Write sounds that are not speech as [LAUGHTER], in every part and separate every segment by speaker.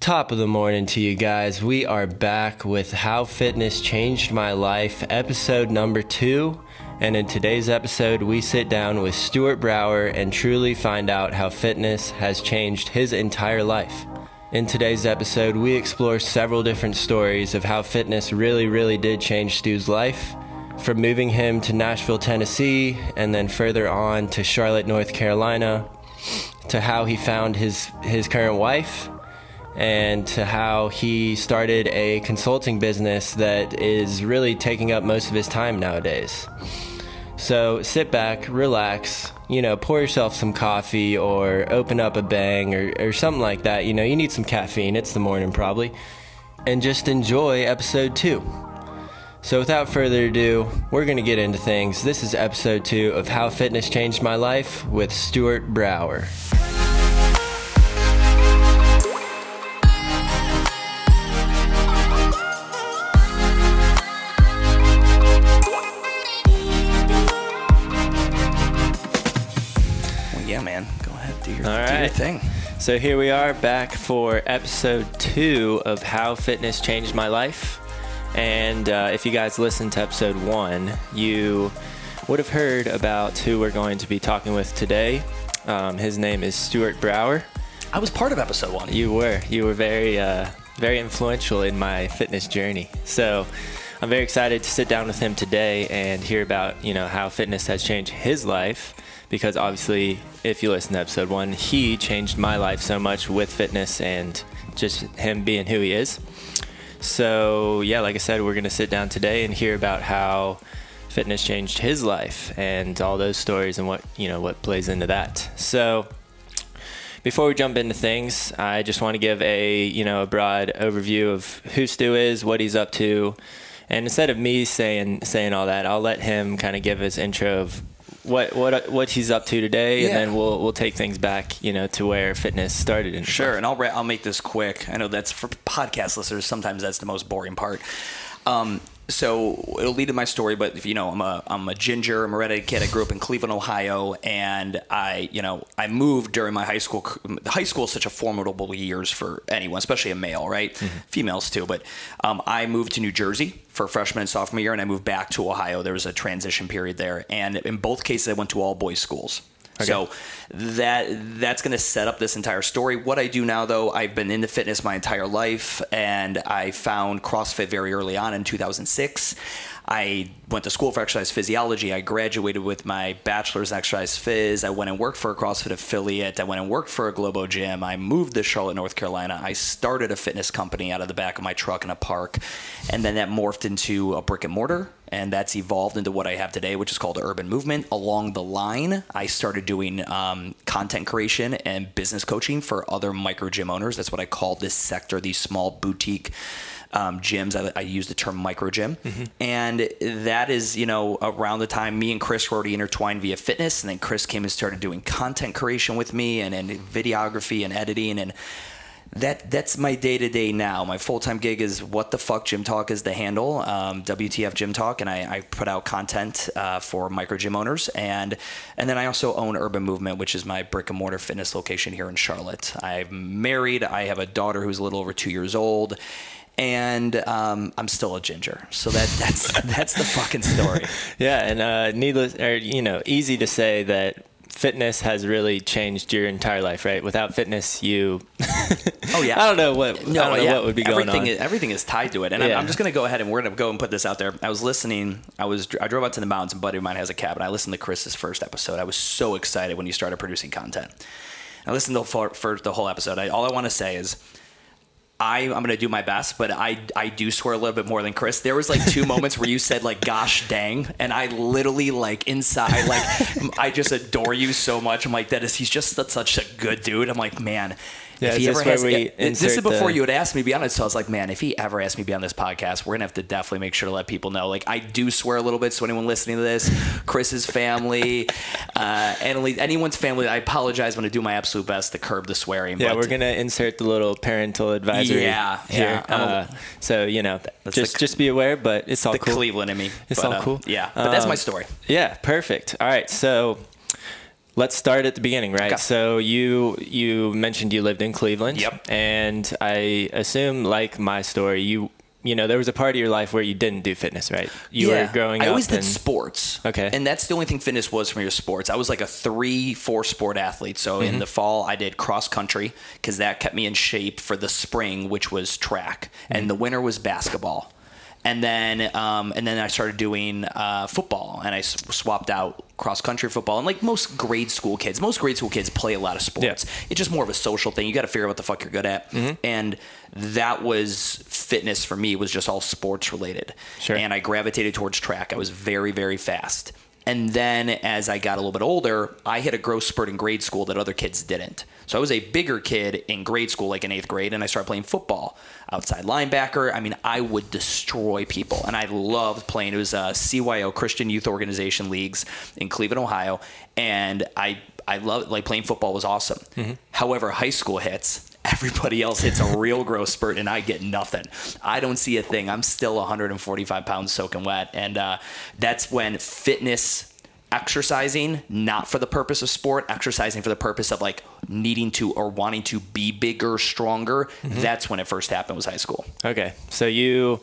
Speaker 1: Top of the morning to you guys. We are back with How Fitness Changed My Life, episode number two. And in today's episode, we sit down with Stuart Brower and truly find out how fitness has changed his entire life. In today's episode, we explore several different stories of how fitness really, really did change Stu's life. From moving him to Nashville, Tennessee, and then further on to Charlotte, North Carolina, to how he found his, his current wife, and to how he started a consulting business that is really taking up most of his time nowadays. So sit back, relax, you know, pour yourself some coffee or open up a bang or, or something like that. You know, you need some caffeine, it's the morning probably, and just enjoy episode two. So, without further ado, we're going to get into things. This is episode two of How Fitness Changed My Life with Stuart Brower.
Speaker 2: Do your,
Speaker 1: All
Speaker 2: do your
Speaker 1: right.
Speaker 2: thing.
Speaker 1: So, here we are back for episode two of How Fitness Changed My Life. And uh, if you guys listened to episode one, you would have heard about who we're going to be talking with today. Um, his name is Stuart Brower.
Speaker 2: I was part of episode one.
Speaker 1: You were. You were very, uh, very influential in my fitness journey. So I'm very excited to sit down with him today and hear about, you know, how fitness has changed his life. Because obviously, if you listen to episode one, he changed my life so much with fitness and just him being who he is. So yeah, like I said, we're gonna sit down today and hear about how fitness changed his life and all those stories and what you know what plays into that. So before we jump into things, I just want to give a you know a broad overview of who Stu is, what he's up to, and instead of me saying saying all that, I'll let him kind of give his intro of what what what he's up to today, and then we'll we'll take things back you know to where fitness started. And
Speaker 2: Sure, and I'll ra- I'll make this quick. I know that's for podcast listeners. Sometimes that's the most boring part. Um, so it'll lead to my story, but if you know, I'm a I'm a ginger. I'm a redheaded kid. I grew up in Cleveland, Ohio, and I you know I moved during my high school. High school is such a formidable years for anyone, especially a male, right? Females too, but um, I moved to New Jersey for freshman and sophomore year, and I moved back to Ohio. There was a transition period there, and in both cases, I went to all boys schools. So that that's going to set up this entire story. What I do now, though, I've been into fitness my entire life, and I found CrossFit very early on in 2006. I went to school for exercise physiology. I graduated with my bachelor's in exercise phys. I went and worked for a CrossFit affiliate. I went and worked for a Globo gym. I moved to Charlotte, North Carolina. I started a fitness company out of the back of my truck in a park, and then that morphed into a brick and mortar and that's evolved into what I have today, which is called Urban Movement. Along the line, I started doing um, content creation and business coaching for other micro gym owners. That's what I call this sector, these small boutique um, gyms. I, I use the term micro gym, and that is you know around the time me and Chris were already intertwined via fitness, and then Chris came and started doing content creation with me and, and videography and editing and that that's my day to day now. My full time gig is what the fuck Gym Talk is the handle, um, WTF Gym Talk, and I, I put out content uh, for micro gym owners, and and then I also own Urban Movement, which is my brick and mortar fitness location here in Charlotte. I'm married. I have a daughter who's a little over two years old. And um, I'm still a ginger, so that that's [LAUGHS] that's the fucking story.
Speaker 1: Yeah, and uh, needless, or you know, easy to say that fitness has really changed your entire life, right? Without fitness, you. [LAUGHS]
Speaker 2: Oh yeah.
Speaker 1: I don't know what. I don't know
Speaker 2: yeah.
Speaker 1: what would be going
Speaker 2: everything
Speaker 1: on.
Speaker 2: Is, everything is tied to it, and I'm, I'm just gonna go ahead and we're gonna go and put this out there. I was listening. I was I drove out to the mountains. A buddy of mine has a cabin. I listened to Chris's first episode. I was so excited when you started producing content. I listened to for, for the whole episode. I, all I want to say is. I, I'm gonna do my best, but I I do swear a little bit more than Chris. There was like two moments where you said like "gosh dang," and I literally like inside like [LAUGHS] I just adore you so much. I'm like that is he's just such a good dude. I'm like man,
Speaker 1: Yeah,
Speaker 2: if he ever has, yeah, this is before
Speaker 1: the-
Speaker 2: you had asked me to be on it, so I was like, man, if he ever asked me to be on this podcast, we're gonna have to definitely make sure to let people know. Like, I do swear a little bit, so anyone listening to this, Chris's family, [LAUGHS] uh, anyone's family, I apologize. I'm gonna do my absolute best to curb the swearing.
Speaker 1: yeah,
Speaker 2: but
Speaker 1: we're gonna insert the little parental advisory
Speaker 2: Yeah,
Speaker 1: here.
Speaker 2: yeah,
Speaker 1: Uh, so you know,
Speaker 2: That's
Speaker 1: just
Speaker 2: the-
Speaker 1: just be aware, but it's all
Speaker 2: the
Speaker 1: cool.
Speaker 2: Cleveland in me.
Speaker 1: It's
Speaker 2: But,
Speaker 1: all
Speaker 2: uh,
Speaker 1: cool.
Speaker 2: Yeah, but that's
Speaker 1: Um,
Speaker 2: my story.
Speaker 1: Yeah, perfect. All right, so let's start at the beginning, right?
Speaker 2: Okay.
Speaker 1: So you you mentioned you lived in Cleveland.
Speaker 2: Yep.
Speaker 1: And I assume, like my story, you you know there was a part of your life where you didn't do fitness, right? You were growing
Speaker 2: I
Speaker 1: up.
Speaker 2: always did
Speaker 1: and-
Speaker 2: sports.
Speaker 1: Okay.
Speaker 2: And that's the only thing fitness was from your sports. I was like a three, four sport athlete. So
Speaker 1: Mm-hmm.
Speaker 2: in the fall, I did cross country because that kept me in shape for the spring, which was track,
Speaker 1: Mm-hmm.
Speaker 2: and the winter was basketball. And then, um, and then I started doing uh, football, and I s- swapped out cross country football. And like most grade school kids, most grade school kids play a lot of sports.
Speaker 1: Yeah. Mm-hmm.
Speaker 2: It's just more of a social thing. You got to figure out what the fuck you're good at. And that was fitness for me. Was just all sports related.
Speaker 1: Sure.
Speaker 2: And I gravitated towards track. I was very, very fast. And then as I got a little bit older, I hit a growth spurt in grade school that other kids didn't. So I was a bigger kid in grade school, like in eighth grade, and I started playing football, outside linebacker. I mean, I would destroy people, and I loved playing. It was uh, CYO Christian Youth Organization leagues in Cleveland, Ohio, and I I loved like playing football was awesome. However, high school hits. Everybody else hits a real growth spurt, and I get nothing. I don't see a thing. I'm still 145 pounds soaking wet, and uh, that's when fitness, exercising, not for the purpose of sport, exercising for the purpose of like needing to or wanting to be bigger, stronger. That's when it first happened. Was high school.
Speaker 1: Okay, so you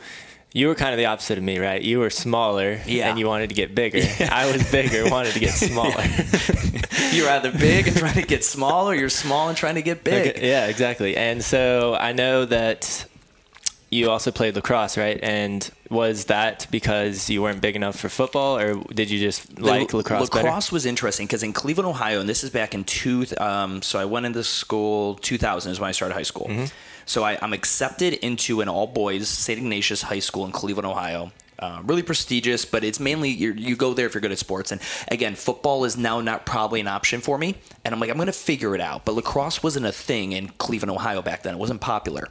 Speaker 1: you were kind of the opposite of me, right? You were smaller,
Speaker 2: Yeah.
Speaker 1: and you wanted to get bigger. [LAUGHS] I was bigger, wanted to get [LAUGHS] smaller. [LAUGHS]
Speaker 2: You're either big and trying to get smaller, you're small and trying to get big.
Speaker 1: Okay, yeah, exactly. And so I know that you also played lacrosse, right? And was that because you weren't big enough for football, or did you just like
Speaker 2: The-
Speaker 1: lacrosse, better?
Speaker 2: lacrosse was interesting because in Cleveland, Ohio, and this is back in two. Um, so I went into school 2000 is when I started high school.
Speaker 1: Mm-hmm.
Speaker 2: So I, I'm accepted into an all boys St. Ignatius High School in Cleveland, Ohio. Uh, really prestigious, but it's mainly you go there if you're good at sports. And again, football is now not probably an option for me. And I'm like, I'm going to figure it out. But lacrosse wasn't a thing in Cleveland, Ohio back then. It wasn't popular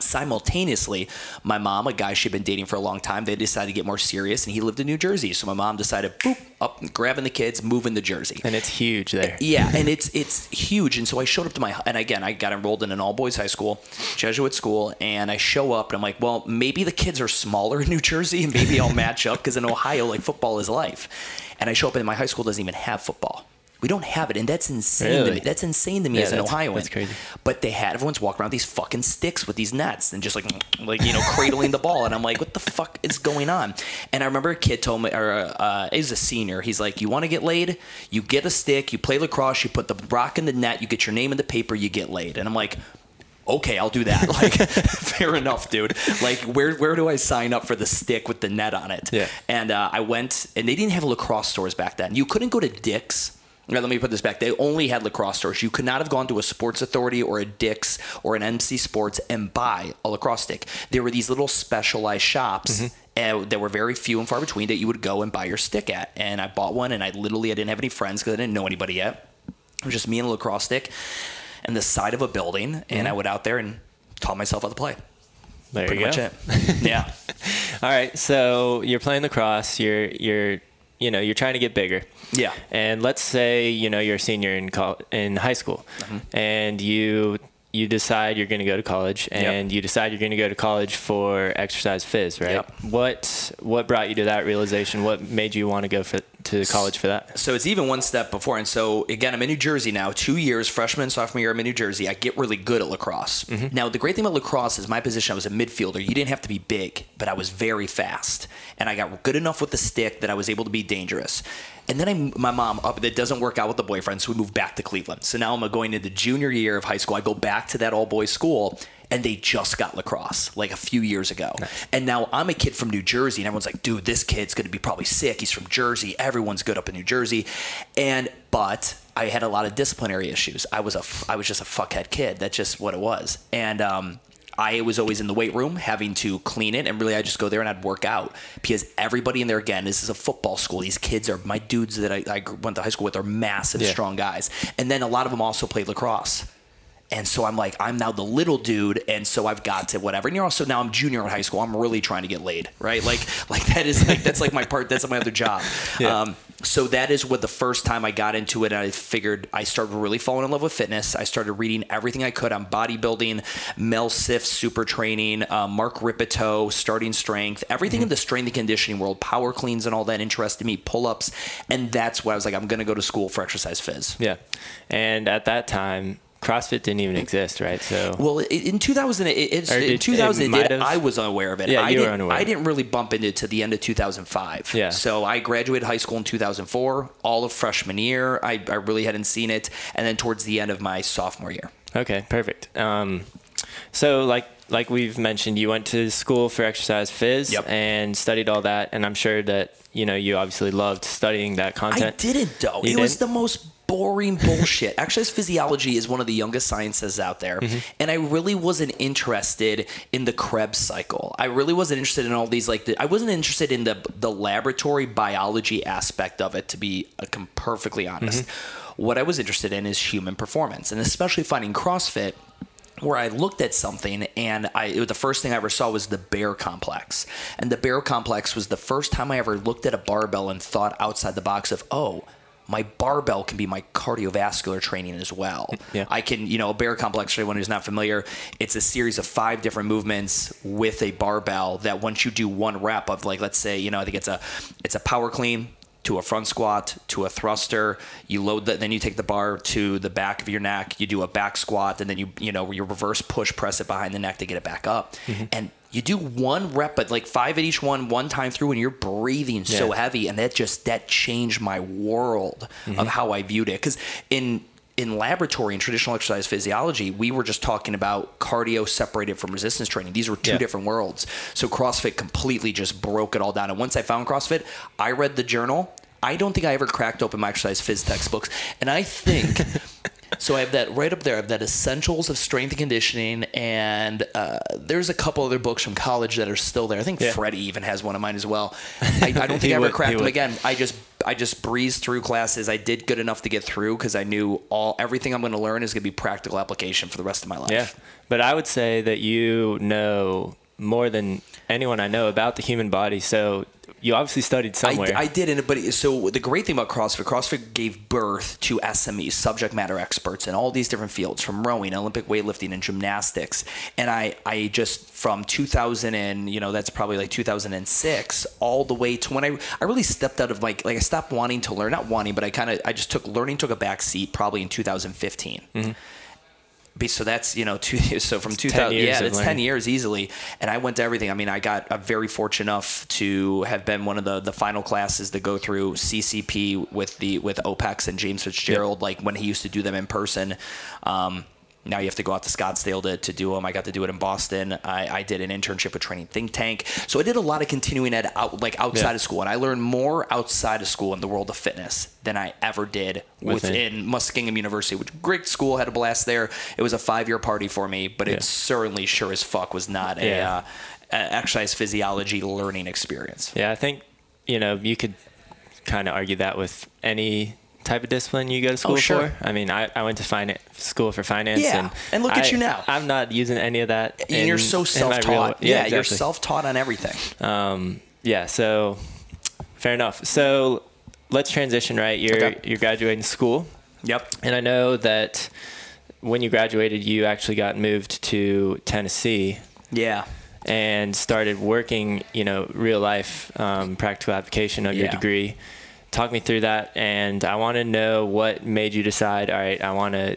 Speaker 2: simultaneously my mom a guy she'd been dating for a long time they decided to get more serious and he lived in new jersey. So my mom decided boop up grabbing the kids moving to jersey.
Speaker 1: And it's huge there.
Speaker 2: yeah and it's it's huge. And so i showed up to my and again i got enrolled in an all boys high school jesuit school and i show up and i'm like well maybe the kids are smaller in new jersey and maybe i'll match up because in ohio like football is life. And i show up and my high school doesn't even have football we don't have it, and that's insane. To me. That's insane to me
Speaker 1: Yeah,
Speaker 2: as an Ohioan.
Speaker 1: that's crazy.
Speaker 2: But they had everyone's walking around these fucking sticks with these nets and just like [LAUGHS] like you know cradling the ball, and I'm like, what the fuck is going on? And I remember a kid told me, or uh, he's a senior. He's like, you want to get laid? You get a stick, you play lacrosse, you put the rock in the net, you get your name in the paper, you get laid. And I'm like. Okay, I'll do that. [LAUGHS] Like, [LAUGHS] fair enough, dude. Like, where where do I sign up for the stick with the net on it?
Speaker 1: Yeah.
Speaker 2: And uh, I went, and they didn't have lacrosse stores back then. You couldn't go to Dick's. Now, let me put this back. They only had lacrosse stores. You could not have gone to a Sports Authority or a Dick's or an MC Sports and buy a lacrosse stick. There were these little specialized shops. Mm-hmm. And that were very few and far between that you would go and buy your stick at. And I bought one, and I literally I didn't have any friends because I didn't know anybody yet. It was just me and a lacrosse stick, and the side of a building, and I mm-hmm. went out there and taught myself how to play.
Speaker 1: There
Speaker 2: Pretty
Speaker 1: you
Speaker 2: much
Speaker 1: go.
Speaker 2: it. Yeah. [LAUGHS]
Speaker 1: All right, so you're playing lacrosse. You're you're you know you're trying to get bigger.
Speaker 2: Yeah.
Speaker 1: And let's say you know you're a senior in col- in high school,
Speaker 2: Mm-hmm.
Speaker 1: and you you decide you're going to go to college, and you decide you're going to go to college for exercise phys, right?
Speaker 2: Yep.
Speaker 1: What what brought you to that realization? What made you want to go for, to college for that?
Speaker 2: So it's even one step before. And so again, I'm in New Jersey now. Two years, freshman, sophomore year, I'm in New Jersey. I get really good at lacrosse. Mm-hmm. Now the great thing about lacrosse is my position. I was a midfielder. You didn't have to be big, but I was very fast, and I got good enough with the stick that I was able to be dangerous. And then I, my mom, up that doesn't work out with the boyfriend, so we moved back to Cleveland. So now I'm going into junior year of high school. I go back to that all boys school, and they just got lacrosse like a few years ago. And now I'm a kid from New Jersey, and everyone's like, dude, this kid's going to be probably sick. He's from Jersey. Everyone's good up in New Jersey. And, but I had a lot of disciplinary issues. I was a, I was just a fuckhead kid. That's just what it was. And, um, I was always in the weight room having to clean it, and really I just go there and I'd work out because everybody in there again. This is a football school. These kids are my dudes that I, I went to high school with are massive,
Speaker 1: Yeah.
Speaker 2: strong guys, and then a lot of them also played lacrosse. And so I'm like, I'm now the little dude, and so I've got to whatever. And you're also now I'm junior in high school. I'm really trying to get laid, right? Like, [LAUGHS] like that is like that's like my part. That's my other job. [LAUGHS]
Speaker 1: Yeah.
Speaker 2: Um, so that is what the first time I got into it. I figured I started really falling in love with fitness. I started reading everything I could on bodybuilding, Mel Siff super training, uh, Mark Rippetoe, starting strength, everything in the strength and conditioning world, power cleans and all that interested me, pull ups, and that's why I was like, I'm going to go to school for exercise phys.
Speaker 1: Yeah. And at that time, CrossFit didn't even exist, right? So
Speaker 2: Well, in 2000, it,
Speaker 1: Or did-
Speaker 2: in 2000,
Speaker 1: it
Speaker 2: it did, I was unaware of it.
Speaker 1: Yeah,
Speaker 2: I
Speaker 1: you were
Speaker 2: didn't,
Speaker 1: unaware.
Speaker 2: I didn't really bump into it to the end of 2005.
Speaker 1: Yeah.
Speaker 2: So I graduated high school in 2004. All of freshman year, I, I really hadn't seen it, and then towards the end of my sophomore year.
Speaker 1: Okay, perfect. Um, so like like we've mentioned, you went to school for exercise phys
Speaker 2: Yep.
Speaker 1: and studied all that, and I'm sure that you know you obviously loved studying that content.
Speaker 2: I didn't though.
Speaker 1: You
Speaker 2: it was
Speaker 1: didn't?
Speaker 2: the most boring bullshit. [LAUGHS] Exercise physiology is one of the youngest sciences out there,
Speaker 1: Mm-hmm.
Speaker 2: and I really wasn't interested in the Krebs cycle. I really wasn't interested in all these like the, I wasn't interested in the the laboratory biology aspect of it. To be uh, com- perfectly honest,
Speaker 1: Mm-hmm.
Speaker 2: what I was interested in is human performance, and especially finding CrossFit where I looked at something and I it the first thing I ever saw was the bear complex. And the bear complex was the first time I ever looked at a barbell and thought outside the box of, oh, my barbell can be my cardiovascular training as well.
Speaker 1: Mm, yeah.
Speaker 2: I can, you know, a bear complex for anyone who's not familiar, it's a series of five different movements with a barbell that once you do one rep of like let's say, you know, I think it's a it's a power clean, to a front squat to a thruster you load that then you take the bar to the back of your neck you do a back squat and then you you know you reverse push press it behind the neck to get it back up mm-hmm. and you do one rep but like five at each one one time through and you're breathing so heavy and that just that changed my world of mm-hmm. how i viewed it because in in laboratory and traditional exercise physiology, we were just talking about cardio separated from resistance training. These were two
Speaker 1: Yeah.
Speaker 2: different worlds. So CrossFit completely just broke it all down. And once I found CrossFit, I read the journal. I don't think I ever cracked open my exercise phys textbooks. And I think [LAUGHS] so I have that right up there. I have that Essentials of Strength and Conditioning, and uh, there's a couple other books from college that are still there. I think
Speaker 1: Yeah.
Speaker 2: Freddie even has one of mine as well. [LAUGHS] I, I don't think I ever
Speaker 1: would-
Speaker 2: cracked them
Speaker 1: would.
Speaker 2: again. I just I just breezed through classes. I did good enough to get through because I knew all everything I'm going to learn is going to be practical application for the rest of my life.
Speaker 1: Yeah, but I would say that you know more than anyone I know about the human body. So you obviously studied somewhere.
Speaker 2: I, I did, and but so the great thing about CrossFit, CrossFit gave birth to SMEs, subject matter experts, in all these different fields, from rowing, Olympic weightlifting, and gymnastics. And I, I just from 2000 and you know that's probably like 2006 all the way to when I, I really stepped out of like like I stopped wanting to learn, not wanting, but I kind of I just took learning took a back seat probably in 2015. Be- mm-hmm. So that's you know [LAUGHS] two so from 2000
Speaker 1: years
Speaker 2: yeah it's 10 years easily. And I went to everything. I mean I got I'm very fortunate enough to have been one of the the final classes to go through CCP with the with OPEX and James Fitzgerald like when he used to do them in person. Um, now you have to go out to Scottsdale to, to do them. I got to do it in Boston. I, I did an internship with Training Think Tank. So I did a lot of continuing ed out like outside
Speaker 1: Yeah.
Speaker 2: of school, and I learned more outside of school in the world of fitness than I ever did
Speaker 1: Within.
Speaker 2: within Muskingum University, which great school, had a blast there. It was a five year party for me, but
Speaker 1: Yeah.
Speaker 2: it certainly sure as fuck was not a,
Speaker 1: Yeah.
Speaker 2: uh, a exercise physiology learning experience.
Speaker 1: yeah, I think you know you could kind of argue that with any type of discipline you go to school
Speaker 2: Oh, sure.
Speaker 1: for. I mean, I, I went to finance school for finance.
Speaker 2: Yeah,
Speaker 1: and,
Speaker 2: and look at
Speaker 1: I-
Speaker 2: you now.
Speaker 1: I'm not using any of that.
Speaker 2: And you're so
Speaker 1: in
Speaker 2: self taught. Yeah, you're self taught on everything.
Speaker 1: Um, yeah, so fair enough. So let's transition. Right, you're
Speaker 2: Okay.
Speaker 1: you're graduating school,
Speaker 2: Yep.
Speaker 1: and I know that when you graduated, you actually got moved to Tennessee
Speaker 2: Yeah.
Speaker 1: and started working. You know, real life um, practical application of your
Speaker 2: Yeah.
Speaker 1: degree. Talk me through that, and I want to know what made you decide. All right, I want to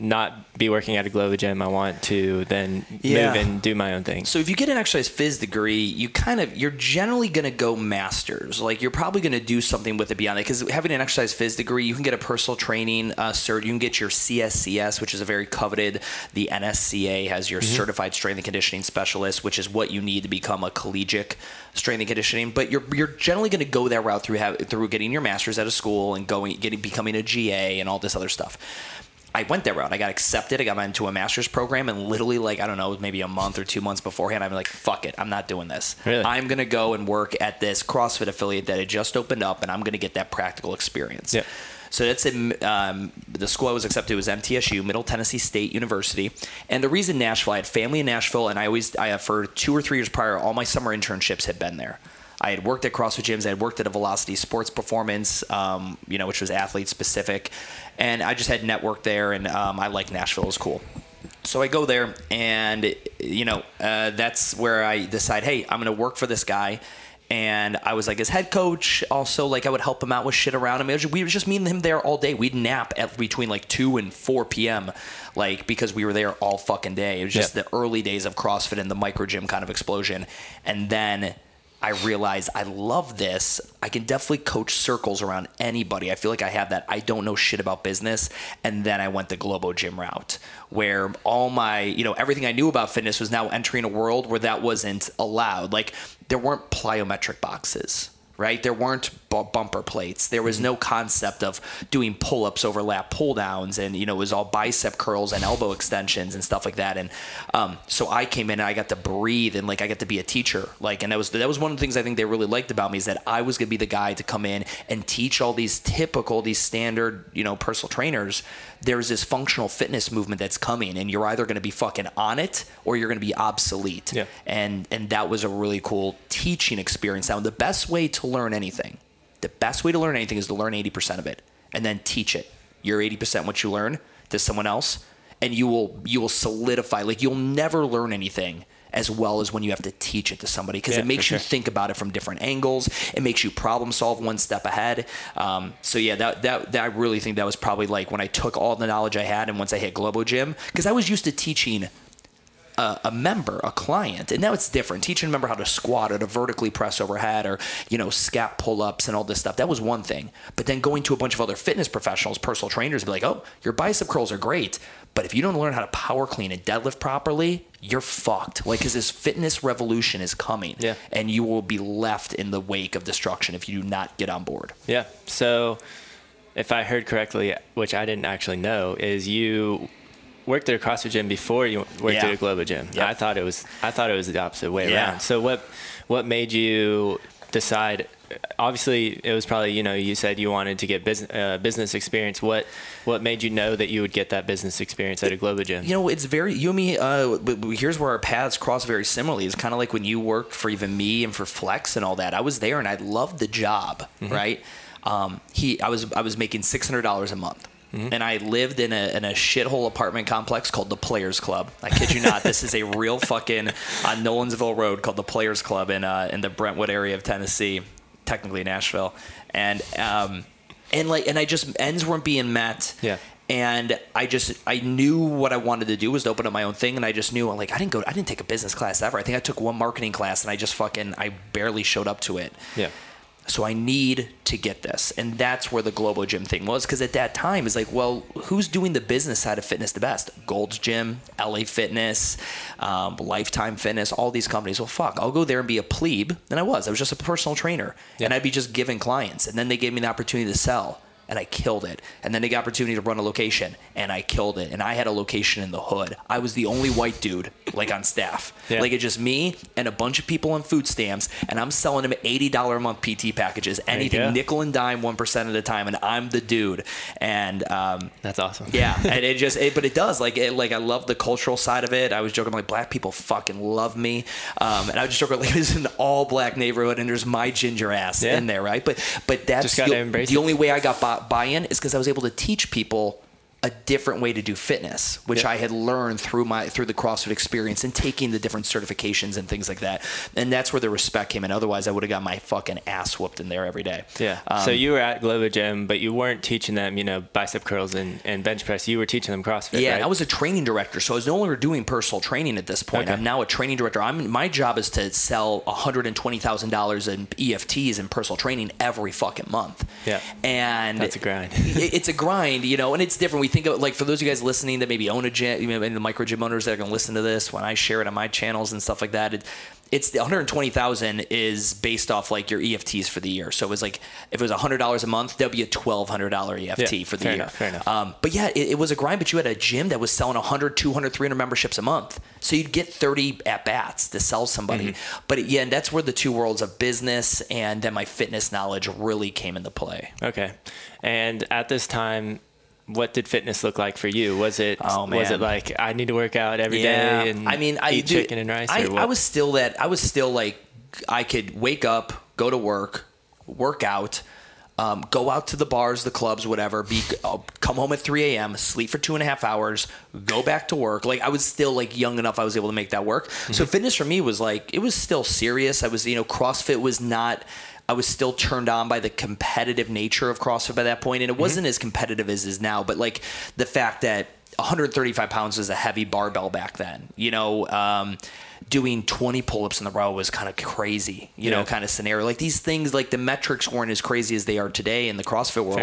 Speaker 1: not be working at a Globo gym. I want to then
Speaker 2: Yeah.
Speaker 1: move and do my own thing.
Speaker 2: So if you get an exercise phys degree, you kind of you're generally going to go masters. Like you're probably going to do something with it beyond that because having an exercise phys degree, you can get a personal training uh, cert. You can get your CSCS, which is a very coveted. The NSCA has your certified strength and conditioning specialist, which is what you need to become a collegiate strength and conditioning. But you're you're generally going to go that route through have, through getting your masters at a school and going getting becoming a GA and all this other stuff. I went that route. I got accepted. I got into a master's program, and literally, like I don't know, maybe a month or two months beforehand, I'm like, "Fuck it, I'm not doing this.
Speaker 1: Really?
Speaker 2: I'm gonna go and work at this CrossFit affiliate that had just opened up, and I'm gonna get that practical experience."
Speaker 1: Yeah.
Speaker 2: So that's in um, the school I was accepted was MTSU, Middle Tennessee State University. And the reason Nashville, I had family in Nashville, and I always, I for two or three years prior, all my summer internships had been there. I had worked at CrossFit gyms. I had worked at a Velocity Sports Performance, um, you know, which was athlete specific, and I just had networked there, and um, I like Nashville. It was cool. So I go there, and you know, uh, that's where I decide, hey, I'm going to work for this guy. And I was like his head coach. Also, like I would help him out with shit around him. It was just, we were just me and him there all day. We'd nap at between like two and four p.m. Like because we were there all fucking day. It was just
Speaker 1: Yep.
Speaker 2: the early days of CrossFit and the micro gym kind of explosion. And then I realized I love this. I can definitely coach circles around anybody. I feel like I have that. I don't know shit about business. And then I went the Globo Gym route where all my, you know, everything I knew about fitness was now entering a world where that wasn't allowed. Like there weren't plyometric boxes. Right, there weren't bu- bumper plates. There was no concept of doing pull-ups, overlap pull-downs, and you know it was all bicep curls and elbow extensions and stuff like that. And um, so I came in and I got to breathe and like I got to be a teacher. Like, and that was that was one of the things I think they really liked about me is that I was gonna be the guy to come in and teach all these typical, these standard, you know, personal trainers. There's this functional fitness movement that's coming, and you're either gonna be fucking on it or you're gonna be obsolete.
Speaker 1: Yeah.
Speaker 2: And and that was a really cool teaching experience. Now, the best way to learn anything, the best way to learn anything is to learn 80% of it and then teach it. You're 80% what you learn to someone else, and you will you will solidify. Like you'll never learn anything as well as when you have to teach it to somebody because
Speaker 1: Yeah,
Speaker 2: it makes
Speaker 1: for
Speaker 2: you think about it from different angles. It makes you problem solve one step ahead. Um, so yeah, that, that that I really think that was probably like when I took all the knowledge I had and once I hit Globo Gym because I was used to teaching a, a member, a client, and now it's different. Teaching a member how to squat or to vertically press overhead or you know scap pull ups and all this stuff. That was one thing. But then going to a bunch of other fitness professionals, personal trainers, be like, oh, your bicep curls are great, but if you don't learn how to power clean and deadlift properly, you're fucked. Like, because this fitness revolution is coming,
Speaker 1: Yeah.
Speaker 2: and you will be left in the wake of destruction if you do not get on board.
Speaker 1: Yeah. So, if I heard correctly, which I didn't actually know, is you worked at a CrossFit gym before you worked
Speaker 2: Yeah.
Speaker 1: at a Globo gym.
Speaker 2: Yep.
Speaker 1: I thought it was I thought it was the opposite way
Speaker 2: Yeah.
Speaker 1: around. So what what made you decide? Obviously, it was probably you know you said you wanted to get business uh, business experience. What what made you know that you would get that business experience at a Globo gym?
Speaker 2: you know, it's very you and me. Uh, here's where our paths cross very similarly. It's kind of like when you worked for even me and for Flex and all that. I was there and I loved the job, right? Um, he, I was, I was making six hundred dollars a month. And I lived in a, in a shithole apartment complex called the Players Club. I kid you not. This is a real [LAUGHS] fucking on Nolensville Road called the Players Club in uh, in the Brentwood area of Tennessee, technically Nashville. And um, and like and I just ends weren't being met
Speaker 1: Yeah.
Speaker 2: and I just I knew what I wanted to do was to open up my own thing, and I just knew like I didn't go I didn't take a business class ever. I think I took one marketing class, and I just fucking I barely showed up to it.
Speaker 1: Yeah.
Speaker 2: So I need to get this, and that's where the Globo Gym thing was, because at that time it's like, well, who's doing the business side of fitness the best? Gold's Gym, LA Fitness, um, Lifetime Fitness, all these companies. Well, fuck, I'll go there and be a plebe, and I was. I was just a personal trainer, and I'd be just giving clients, and then they gave me the opportunity to sell and I killed it. And then they got the opportunity to run a location, and I killed it. And I had a location in the hood. I was the only white dude like on staff.
Speaker 1: Yeah.
Speaker 2: Like it's just me and a bunch of people on food stamps, and I'm selling them eighty dollar a month PT packages, anything nickel and dime one percent of the time, and I'm the dude. And um,
Speaker 1: That's awesome.
Speaker 2: yeah, [LAUGHS] and it just, it, but it does. Like, it, like I love the cultural side of it. I was joking, like black people fucking love me, um, and I was just joking, [LAUGHS] like it's an all black neighborhood, and there's my ginger ass
Speaker 1: Yeah.
Speaker 2: in there, right? But, but that's the, the only way I got buy- buy-in is because I was able to teach people a different way to do fitness, which
Speaker 1: Yeah.
Speaker 2: I had learned through my through the CrossFit experience and taking the different certifications and things like that. And that's where the respect came in. Otherwise, I would have got my fucking ass whooped in there every day.
Speaker 1: Yeah.
Speaker 2: Um,
Speaker 1: so you were at Globo Gym, but you weren't teaching them, you know, bicep curls and, and bench press. You were teaching them CrossFit.
Speaker 2: Yeah,
Speaker 1: right?
Speaker 2: I was a training director, so I was no longer doing personal training at this point.
Speaker 1: Okay.
Speaker 2: I'm now a training director. I'm my job is to sell 120 thousand dollars in EFTs and personal training every fucking month.
Speaker 1: Yeah.
Speaker 2: and
Speaker 1: That's a grind. [LAUGHS]
Speaker 2: it- it's a grind, you know, and it's different. We think of like for those of you guys listening that maybe own a gym, you know, and the micro gym owners that are going to listen to this when I share it on my channels and stuff like that. It, it's the 120,000 is based off like your EFTs for the year. So it was like if it was $100 a month, that'd be a $1,200 EFT
Speaker 1: Yeah,
Speaker 2: for the year.
Speaker 1: enough, fair enough.
Speaker 2: Um, but yeah, it, it was a grind. But you had a gym that was selling 100, 200, 300 memberships a month. So you'd get 30 at bats to sell somebody.
Speaker 1: Mm-hmm.
Speaker 2: But yeah, and that's where the two worlds of business and then my fitness knowledge really came into play.
Speaker 1: Okay. And at this time, what did fitness look like for you? Was it
Speaker 2: Oh,
Speaker 1: was it like I need to work out every day and
Speaker 2: I mean, I
Speaker 1: eat
Speaker 2: dude,
Speaker 1: chicken and rice?
Speaker 2: I? I was still that. I was still like, I could wake up, go to work, work out, um, go out to the bars, the clubs, whatever. Be uh, come home at 3 a.m., sleep for two and a half hours, go back to work. Like I was still like young enough, I was able to make that work. So fitness for me was like it was still serious. I was you know CrossFit was not. I was still turned on by the competitive nature of CrossFit by that point, and it wasn't as competitive as it is now. But like the fact that 135 pounds was a heavy barbell back then, you know, um, doing 20 pull-ups in the row was kind of crazy, you know, kind of scenario. Like these things, like the metrics weren't as crazy as they are today in the CrossFit world.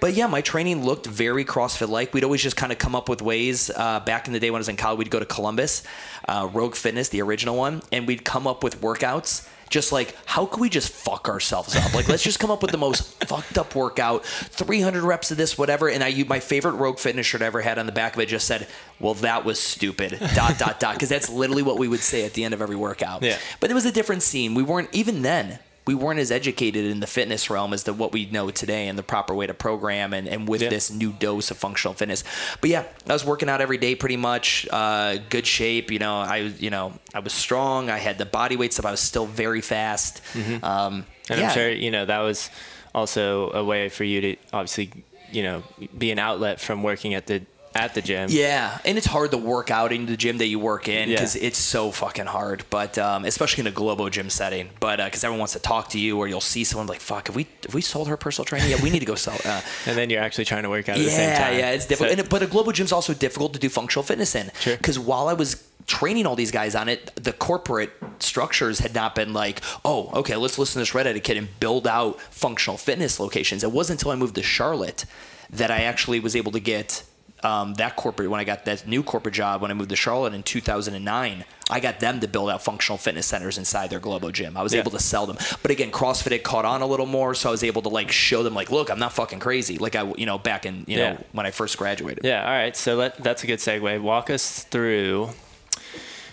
Speaker 2: But yeah, my training looked very CrossFit-like. We'd always just kind of come up with ways. Uh, back in the day when I was in college, we'd go to Columbus, uh, Rogue Fitness, the original one, and we'd come up with workouts. Just like, how can we just fuck ourselves up? Like, let's just come up with the most [LAUGHS] fucked up workout, 300 reps of this, whatever. And I, you- my favorite Rogue Fitness shirt I ever had on the back of it just said, "Well, that was stupid." dot dot dot, because that's literally what we would say at the end of every workout.
Speaker 1: Yeah.
Speaker 2: But it was a different scene. We weren't even then. We weren't as educated in the fitness realm as to what we know today and the proper way to program and, and with
Speaker 1: Yeah.
Speaker 2: this new dose of functional fitness. But yeah, I was working out every day pretty much, uh, good shape. You know, I you know I was strong. I had the body weight stuff. I was still very fast. Um,
Speaker 1: And
Speaker 2: yeah.
Speaker 1: I'm sure you know that was also a way for you to obviously you know be an outlet from working at the at the gym.
Speaker 2: Yeah, and it's hard to work out in the gym that you work in
Speaker 1: Yeah.
Speaker 2: because it's so fucking hard. But um, especially in a Globo gym setting, but because everyone wants to talk to you, or you'll see someone like, "Fuck, have we have we sold her personal training? Yeah, we need to go sell." Uh, [LAUGHS]
Speaker 1: And then you're actually trying to work out at the
Speaker 2: yeah,
Speaker 1: same time.
Speaker 2: yeah, it's difficult.
Speaker 1: So-
Speaker 2: and, [LAUGHS] but a Globo gym's also difficult to do functional fitness in.
Speaker 1: Sure.
Speaker 2: Because while I was training all these guys on it, the corporate structures had not been like, oh, okay, let's listen to this redheaded kid and build out functional fitness locations. It wasn't until I moved to Charlotte that I actually was able to get um, that corporate when I got that new corporate job when I moved to Charlotte in 2009. I got them to build out functional fitness centers inside their Globo gym. I was
Speaker 1: Yeah.
Speaker 2: able to sell them, but again, CrossFit had caught on a little more, so I was able to like show them like, look, I'm not fucking crazy. Like I, you know, back in you
Speaker 1: Yeah.
Speaker 2: know when I first graduated.
Speaker 1: Yeah. All right. So let, that's a good segue. Walk us through.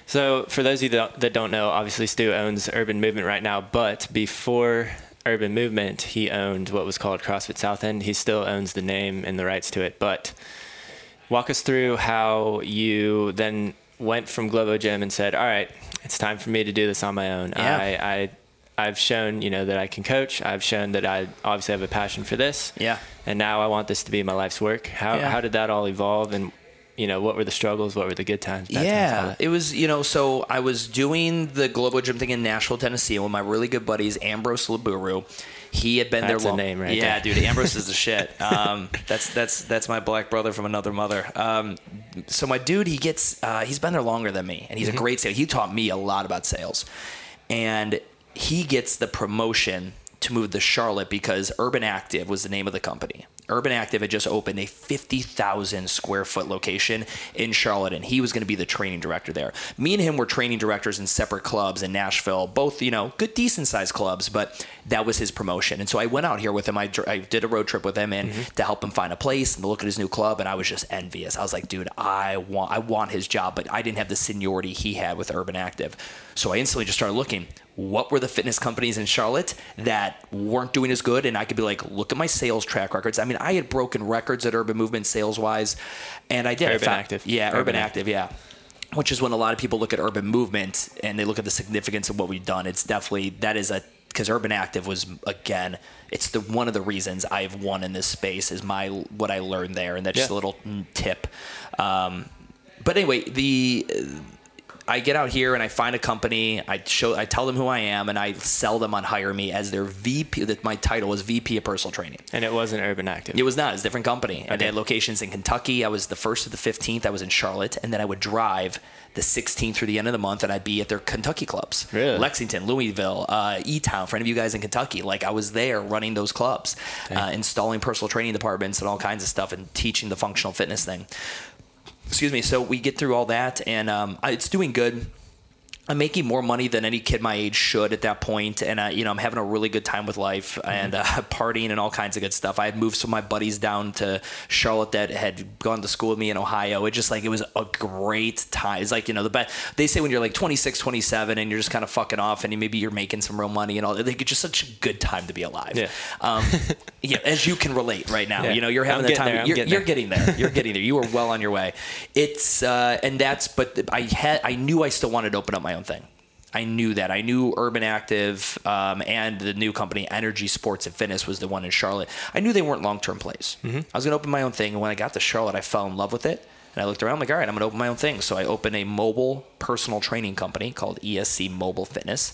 Speaker 1: So for those of you that, that don't know, obviously Stu owns Urban Movement right now, but before Urban Movement, he owned what was called CrossFit South End. He still owns the name and the rights to it. But walk us through how you then went from Globo Gym and said, "All right, it's time for me to do this on my own."
Speaker 2: Yeah.
Speaker 1: I, I I've shown you know that I can coach. I've shown that I obviously have a passion for this
Speaker 2: Yeah.
Speaker 1: and now I want this to be my life's work. How
Speaker 2: Yeah.
Speaker 1: how did that all evolve, and you know what were the struggles, what were the good times? times,
Speaker 2: Yeah,
Speaker 1: that?
Speaker 2: it was you know. So I was doing the Globo Gym thing in Nashville, Tennessee, with my really good buddies Ambrose Laburu. He had been
Speaker 1: That's a
Speaker 2: there. long-
Speaker 1: name right
Speaker 2: Yeah,
Speaker 1: there.
Speaker 2: dude, Ambrose is the [LAUGHS] shit. Um, that's that's that's my black brother from another mother. Um, so my dude, he gets uh, he's been there longer than me, and he's
Speaker 1: Mm-hmm.
Speaker 2: a great sales. He taught me a lot about sales, and he gets the promotion to move to Charlotte because Urban Active was the name of the company. Urban Active had just opened a 50,000 square foot location in Charlotte, and he was going to be the training director there. Me and him were training directors in separate clubs in Nashville, both, you know, good, decent sized clubs, but that was his promotion. And so I went out here with him. I, I did a road trip with him and mm-hmm. to help him find a place and to look at his new club, and I was just envious. I was like, dude, I want, I want his job, but I didn't have the seniority he had with Urban Active. So I instantly just started looking what were the fitness companies in Charlotte that weren't doing as good? And I could be like, look at my sales track records. I mean, I had broken records at Urban Movement sales wise, and I did.
Speaker 1: Urban
Speaker 2: found-
Speaker 1: Active.
Speaker 2: Yeah, Urban,
Speaker 1: Urban
Speaker 2: Active, yeah. Which is when a lot of people look at Urban Movement and they look at the significance of what we've done. It's definitely, that is a, because Urban Active was, again, it's the one of the reasons I've won in this space is my, what I learned there. And that's just a little tip. Um, but anyway, the I get out here and I find a company. I show, I tell them who I am, and I sell them on hire me as their VP. That my title was VP of Personal Training.
Speaker 1: and it wasn't Urban Active.
Speaker 2: It was not. It was a different company. And they had locations in Kentucky. I was the first to the 15th. I was in Charlotte, and then I would drive the 16th through the end of the month, and I'd be at their Kentucky clubs.
Speaker 1: Really?
Speaker 2: Lexington, Louisville, uh, E Town. For any of you guys in Kentucky, like I was there running those clubs, uh, installing personal training departments and all kinds of stuff, and teaching the functional fitness thing excuse me. So we get through all that and um, it's doing good I'm making more money than any kid my age should at that point, and uh, you know I'm having a really good time with life and uh, [LAUGHS] partying and all kinds of good stuff. I had moved some of my buddies down to Charlotte that had gone to school with me in Ohio. It just like it was a great time. It's like you know the best. They say when you're like 26, 27, and you're just kind of fucking off, and maybe you're making some real money and all. Like it's just such a good time to be alive.
Speaker 1: Yeah.
Speaker 2: Um, [LAUGHS] yeah, as you can relate right now.
Speaker 1: Yeah.
Speaker 2: You know you're having
Speaker 1: I'm
Speaker 2: the time.
Speaker 1: there,
Speaker 2: you're,
Speaker 1: getting
Speaker 2: you're
Speaker 1: there.
Speaker 2: getting there. You're getting there. You are well on your way. It's uh, and that's but I had I knew I still wanted to open up my own thing. I knew that. I knew Urban Active um, and the new company Energy Sports and Fitness was the one in Charlotte. I knew they weren't long term plays. I was going to open my own thing, and when I got to Charlotte, I fell in love with it. And I looked around, I'm like, all right, I'm going to open my own thing. So I opened a mobile personal training company called ESC Mobile Fitness.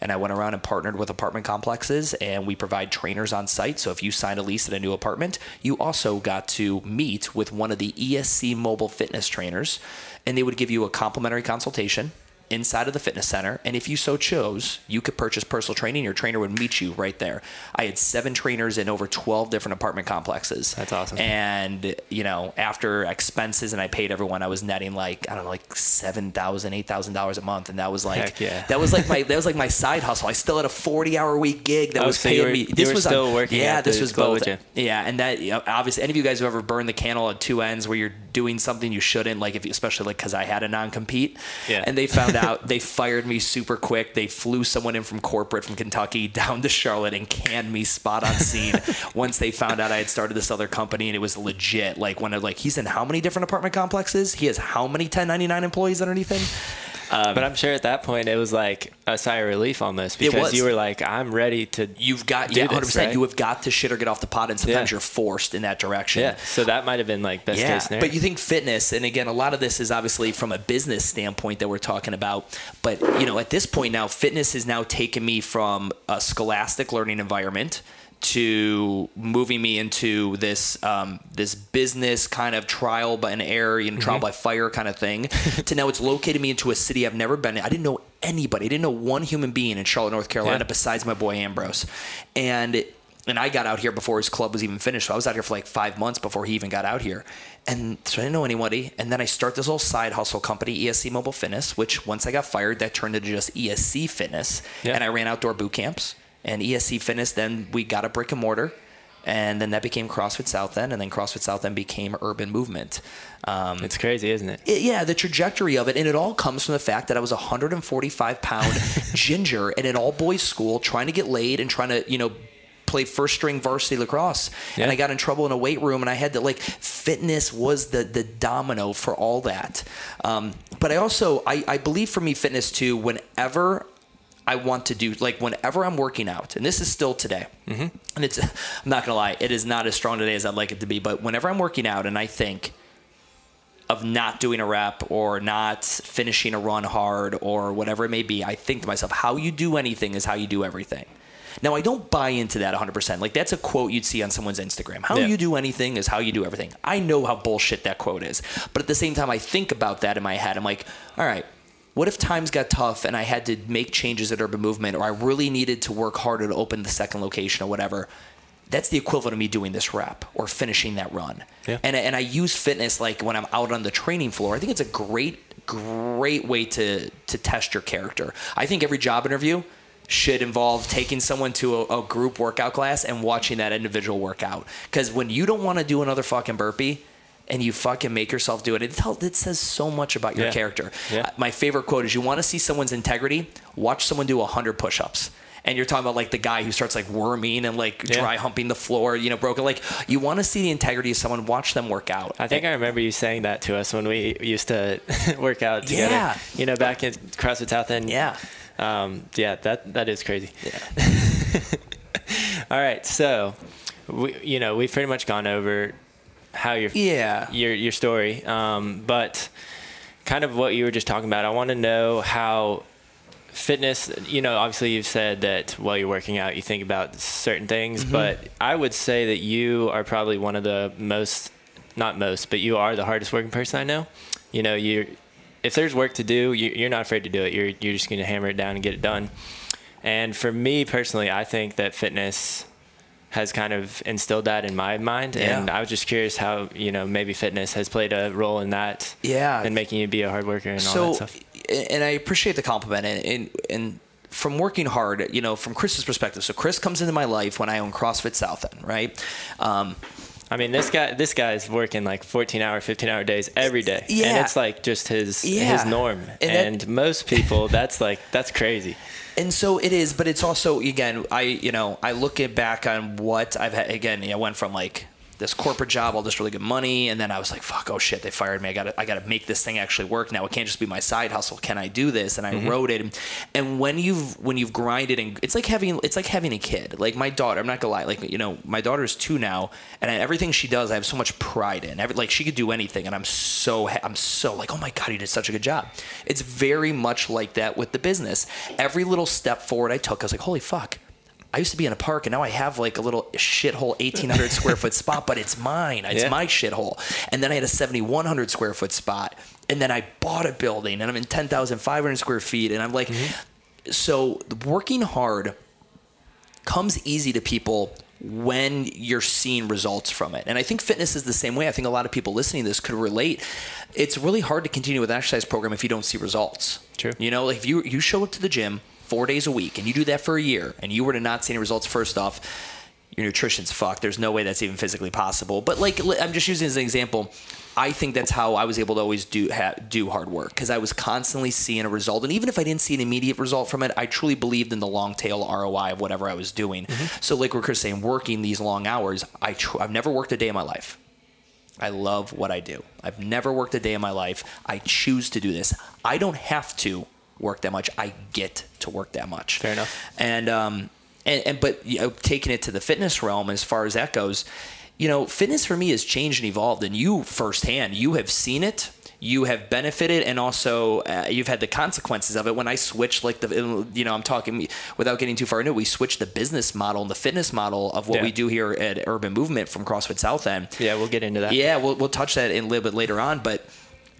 Speaker 2: And I went around and partnered with apartment complexes, and we provide trainers on site. So if you sign a lease at a new apartment, you also got to meet with one of the ESC mobile fitness trainers, and they would give you a complimentary consultation inside of the fitness center. And if you so chose, you could purchase personal training. Your trainer would meet you right there. I had seven trainers in over 12 different apartment complexes.
Speaker 1: That's awesome.
Speaker 2: And, you know, after expenses and I paid everyone, I was netting like, I don't know, like $7,000, $8,000 a month. And that was like,
Speaker 1: yeah.
Speaker 2: that was like my, [LAUGHS] that was like my side hustle. I still had a 40 hour week gig that
Speaker 1: Oh,
Speaker 2: was
Speaker 1: so
Speaker 2: paying
Speaker 1: were-
Speaker 2: me. This was
Speaker 1: still
Speaker 2: on,
Speaker 1: working
Speaker 2: Yeah, this was both. Yeah. And that, you know, obviously, any of you guys who ever burned the candle at two ends where you're doing something you shouldn't, like if you, especially like because I had a non compete.
Speaker 1: Yeah.
Speaker 2: And they found [LAUGHS] out, they fired me super quick. They flew someone in from corporate from Kentucky down to Charlotte and canned me spot on scene. [LAUGHS] Once they found out I had started this other company and it was legit. Like when I like he's in how many different apartment complexes? He has how many 1099 employees underneath him?
Speaker 1: Um, but I'm sure at that point it was like a sigh of relief almost because you were like, I'm ready to.
Speaker 2: You've got yeah, 100. percent
Speaker 1: right?
Speaker 2: You have got to shit or get off the pot, and sometimes
Speaker 1: Yeah.
Speaker 2: you're forced in that direction.
Speaker 1: Yeah. So that might have been like best
Speaker 2: yeah,
Speaker 1: case scenario.
Speaker 2: but you think fitness, and again, a lot of this is obviously from a business standpoint that we're talking about. But you know, at this point now, fitness has now taken me from a scholastic learning environment to moving me into this um, this business kind of trial by an error, you know, trial by fire kind of thing. [LAUGHS] to now it's located me into a city I've never been in. I didn't know anybody. I didn't know one human being in Charlotte, North Carolina,
Speaker 1: Yeah.
Speaker 2: besides my boy Ambrose, and and I got out here before his club was even finished. So I was out here for like five months before he even got out here. And so I didn't know anybody. And then I start this little side hustle company, ESC Mobile Fitness, which once I got fired, that turned into just ESC Fitness.
Speaker 1: Yeah.
Speaker 2: And I ran outdoor boot camps. And ESC Fitness, then we got a brick and mortar. And then that became CrossFit South End. And then CrossFit South End became Urban Movement. Um,
Speaker 1: it's crazy, isn't it?
Speaker 2: it- yeah, the trajectory of it, and it all comes from the fact that I was a 145 pound [LAUGHS] ginger at an all boys school trying to get laid and trying to, you know, play first string varsity lacrosse. And I got in trouble in a weight room, and I had to like fitness was the the domino for all that. Um, but I also I, I believe for me fitness too. Whenever I want to do like whenever I'm working out, and this is still today. Mm-hmm. And it's [LAUGHS] I'm not gonna lie, it is not as strong today as I'd like it to be. But whenever I'm working out, and I think of not doing a rep or not finishing a run hard or whatever it may be, I think to myself, how you do anything is how you do everything. Now, I don't buy into that 100%. Like, that's a quote you'd see on someone's Instagram. How
Speaker 1: Yeah.
Speaker 2: you do anything is how you do everything. I know how bullshit that quote is. But at the same time, I think about that in my head. I'm like, all right, what if times got tough and I had to make changes at Urban Movement or I really needed to work harder to open the second location or whatever? That's the equivalent of me doing this rep or finishing that run.
Speaker 1: Yeah.
Speaker 2: And, and I use fitness like when I'm out on the training floor. I think it's a great, great way to, to test your character. I think every job interview should involve taking someone to a, a group workout class and watching that individual workout. Because when you don't want to do another fucking burpee, and you fucking make yourself do it. It, tell, it says so much about your
Speaker 1: Yeah.
Speaker 2: character.
Speaker 1: Yeah.
Speaker 2: Uh, my favorite quote is: "You want to see someone's integrity? Watch someone do hundred push-ups." And you're talking about like the guy who starts like worming and like
Speaker 1: Yeah.
Speaker 2: dry humping the floor, you know, broken. Like you want to see the integrity of someone. Watch them work out.
Speaker 1: I think I remember you saying that to us when we used to [LAUGHS] work out together.
Speaker 2: Yeah.
Speaker 1: You know, back in CrossFit South End.
Speaker 2: Yeah.
Speaker 1: Um, yeah, that that is crazy.
Speaker 2: Yeah. [LAUGHS]
Speaker 1: All right, so we, you know, we've pretty much gone over how your
Speaker 2: Yeah.
Speaker 1: your your story, um, but kind of what you were just talking about. I want to know how fitness. You know, obviously you've said that while you're working out, you think about certain things,
Speaker 2: Mm-hmm.
Speaker 1: but I would say that you are probably one of the most, not most, but you are the hardest working person I know. You know, you if there's work to do, you, you're not afraid to do it. You're you're just going to hammer it down and get it done. And for me personally, I think that fitness has kind of instilled that in my mind.
Speaker 2: Yeah.
Speaker 1: And I was just curious how, you know, maybe fitness has played a role in that.
Speaker 2: Yeah.
Speaker 1: And making you be a hard worker and all that stuff.
Speaker 2: and I appreciate the compliment, and, and and from working hard, you know, from Chris's perspective. So Chris comes into my life when I own CrossFit South End, right? Um,
Speaker 1: I mean, this guy, this guy's working like 14 hour, 15 hour days every day.
Speaker 2: Yeah.
Speaker 1: And it's like just his,
Speaker 2: Yeah.
Speaker 1: his norm.
Speaker 2: And
Speaker 1: And,
Speaker 2: that-
Speaker 1: most people, that's like, that's crazy.
Speaker 2: And so it is, but it's also again, I you know, I look at back on what I've had. Again, I went from like this corporate job, all this really good money, and then I was like, "Fuck! Oh shit! They fired me. I got to I got to make this thing actually work now. It can't just be my side hustle. Can I do this?" And I mm-hmm. wrote it. And when you've when you've grinded and it's like having it's like having a kid. Like my daughter, I'm not gonna lie. Like you know, my daughter's two now, and everything she does, I have so much pride in. Every, like she could do anything, and I'm so ha- I'm so like, oh my god, you did such a good job. It's very much like that with the business. Every little step forward I took, I was like, holy fuck. I used to be in a park and now I have like a little shithole 1800 square foot [LAUGHS] spot, but it's mine. It's
Speaker 1: Yeah.
Speaker 2: my shithole. And then I had a 7100 square foot spot. And then I bought a building and I'm in 10,500 square feet. And I'm like, mm-hmm. so working hard comes easy to people when you're seeing results from it. And I think fitness is the same way. I think a lot of people listening to this could relate. It's really hard to continue with an exercise program if you don't see results.
Speaker 1: True.
Speaker 2: You know, like if you you show up to the gym four days a week and you do that for a year and you were to not see any results first off, your nutrition's fucked. There's no way that's even physically possible. But like I'm just using as an example. I think that's how I was able to always do ha- do hard work because I was constantly seeing a result, and even if I didn't see an immediate result from it, I truly believed in the long tail ROI of whatever I was doing. Mm-hmm. So, like what Chris is saying, working these long hours, I tr- I've never worked a day in my life. I love what I do. I've never worked a day in my life. I choose to do this. I don't have to work that much. I get to work that much.
Speaker 1: Fair enough.
Speaker 2: And um, and, and but you know, taking it to the fitness realm as far as that goes, you know, fitness for me has changed and evolved, and you firsthand, you have seen it. You have benefited, and also uh, you've had the consequences of it. When I switched, like the, you know, I'm talking without getting too far into it. We switched the business model and the fitness model of what
Speaker 1: Yeah.
Speaker 2: we do here at Urban Movement from CrossFit South End.
Speaker 1: Yeah, we'll get into that.
Speaker 2: Yeah, we'll, we'll touch that in a little bit later on. But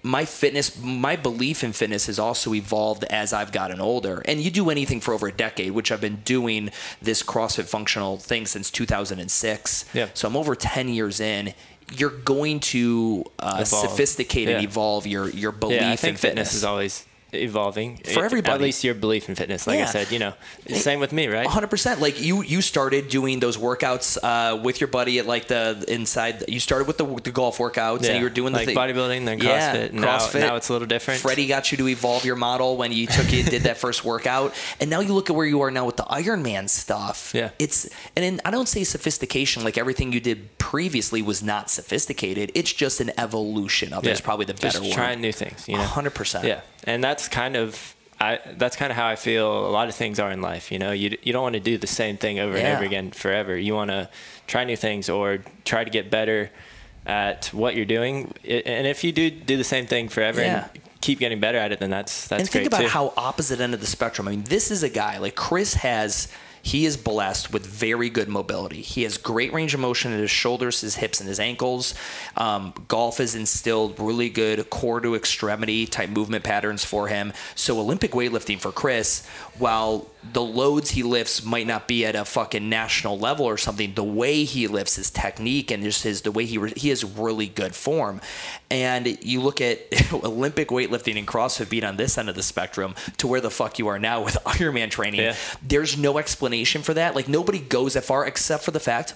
Speaker 2: my fitness, my belief in fitness has also evolved as I've gotten older. And you do anything for over a decade, which I've been doing this CrossFit functional thing since 2006.
Speaker 1: Yeah.
Speaker 2: So I'm over 10 years in. You're going to uh, sophisticate and evolve your your belief
Speaker 1: Yeah, I think
Speaker 2: in fitness.
Speaker 1: fitness is always evolving
Speaker 2: For everybody.
Speaker 1: At least your belief in fitness, like
Speaker 2: Yeah.
Speaker 1: I said, you know, same with me, right?
Speaker 2: 100% like you you started doing those workouts uh, with your buddy at like the inside you started with the, the golf workouts
Speaker 1: Yeah,
Speaker 2: and you were doing the
Speaker 1: like
Speaker 2: thing-
Speaker 1: bodybuilding, then
Speaker 2: yeah,
Speaker 1: CrossFit. Now- now it's a little different.
Speaker 2: Freddie got you to evolve your model when you took it did that [LAUGHS] first workout and now you look at where you are now with the Ironman stuff
Speaker 1: Yeah.
Speaker 2: it's and in, I don't say sophistication like everything you did previously was not sophisticated it's just an evolution of it is probably the better
Speaker 1: Just
Speaker 2: word
Speaker 1: trying new things, you know.
Speaker 2: 100%
Speaker 1: Yeah, and that's kind of I. That's kind of how I feel. A lot of things are in life. You know, you you don't want to do the same thing over
Speaker 2: Yeah.
Speaker 1: and over again forever. You want to try new things or try to get better at what you're doing. And if you do do the same thing forever
Speaker 2: Yeah.
Speaker 1: and keep getting better at it, then that's that's
Speaker 2: and think about
Speaker 1: too.
Speaker 2: how opposite end of the spectrum. I mean, this is a guy like Chris has. He is blessed with very good mobility. He has great range of motion in his shoulders, his hips, and his ankles. Um, golf has instilled really good core to extremity type movement patterns for him. So Olympic weightlifting for Chris, while the loads he lifts might not be at a fucking national level or something, the way he lifts, his technique, and just his the way he re- he has really good form. And you look at [LAUGHS] Olympic weightlifting and CrossFit being on this end of the spectrum to where the fuck you are now with [LAUGHS] Ironman training.
Speaker 1: Yeah.
Speaker 2: There's no explanation for that. Like nobody goes that far except for the fact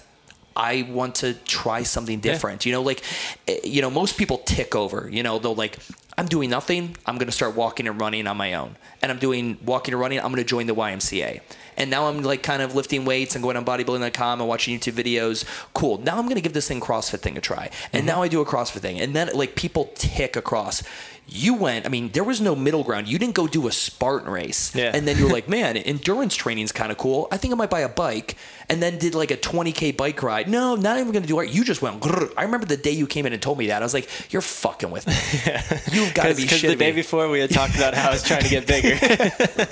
Speaker 2: I want to try something different. You know, like, eh, you know, most people tick over. You know, they'll like, I'm doing nothing. I'm going to start walking and running on my own. And I'm doing walking and running. I'm going to join the YMCA. And now I'm like kind of lifting weights and going on bodybuilding.com and watching YouTube videos. Cool. Now I'm going to give this thing CrossFit thing a try. And now I do a CrossFit thing. And then like people tick across. You went, I mean, there was no middle ground. You didn't go do a Spartan race.
Speaker 1: Yeah.
Speaker 2: And then you were like, [LAUGHS] man, endurance training is kind of cool. I think I might buy a bike. And then did like a 20K bike ride. No, not even going to do it. You just went, grrr. I remember the day you came in and told me that. I was like, you're fucking with me. [LAUGHS] You've got to be
Speaker 1: Because the day
Speaker 2: me.
Speaker 1: before we had talked about how I was trying to get bigger. [LAUGHS]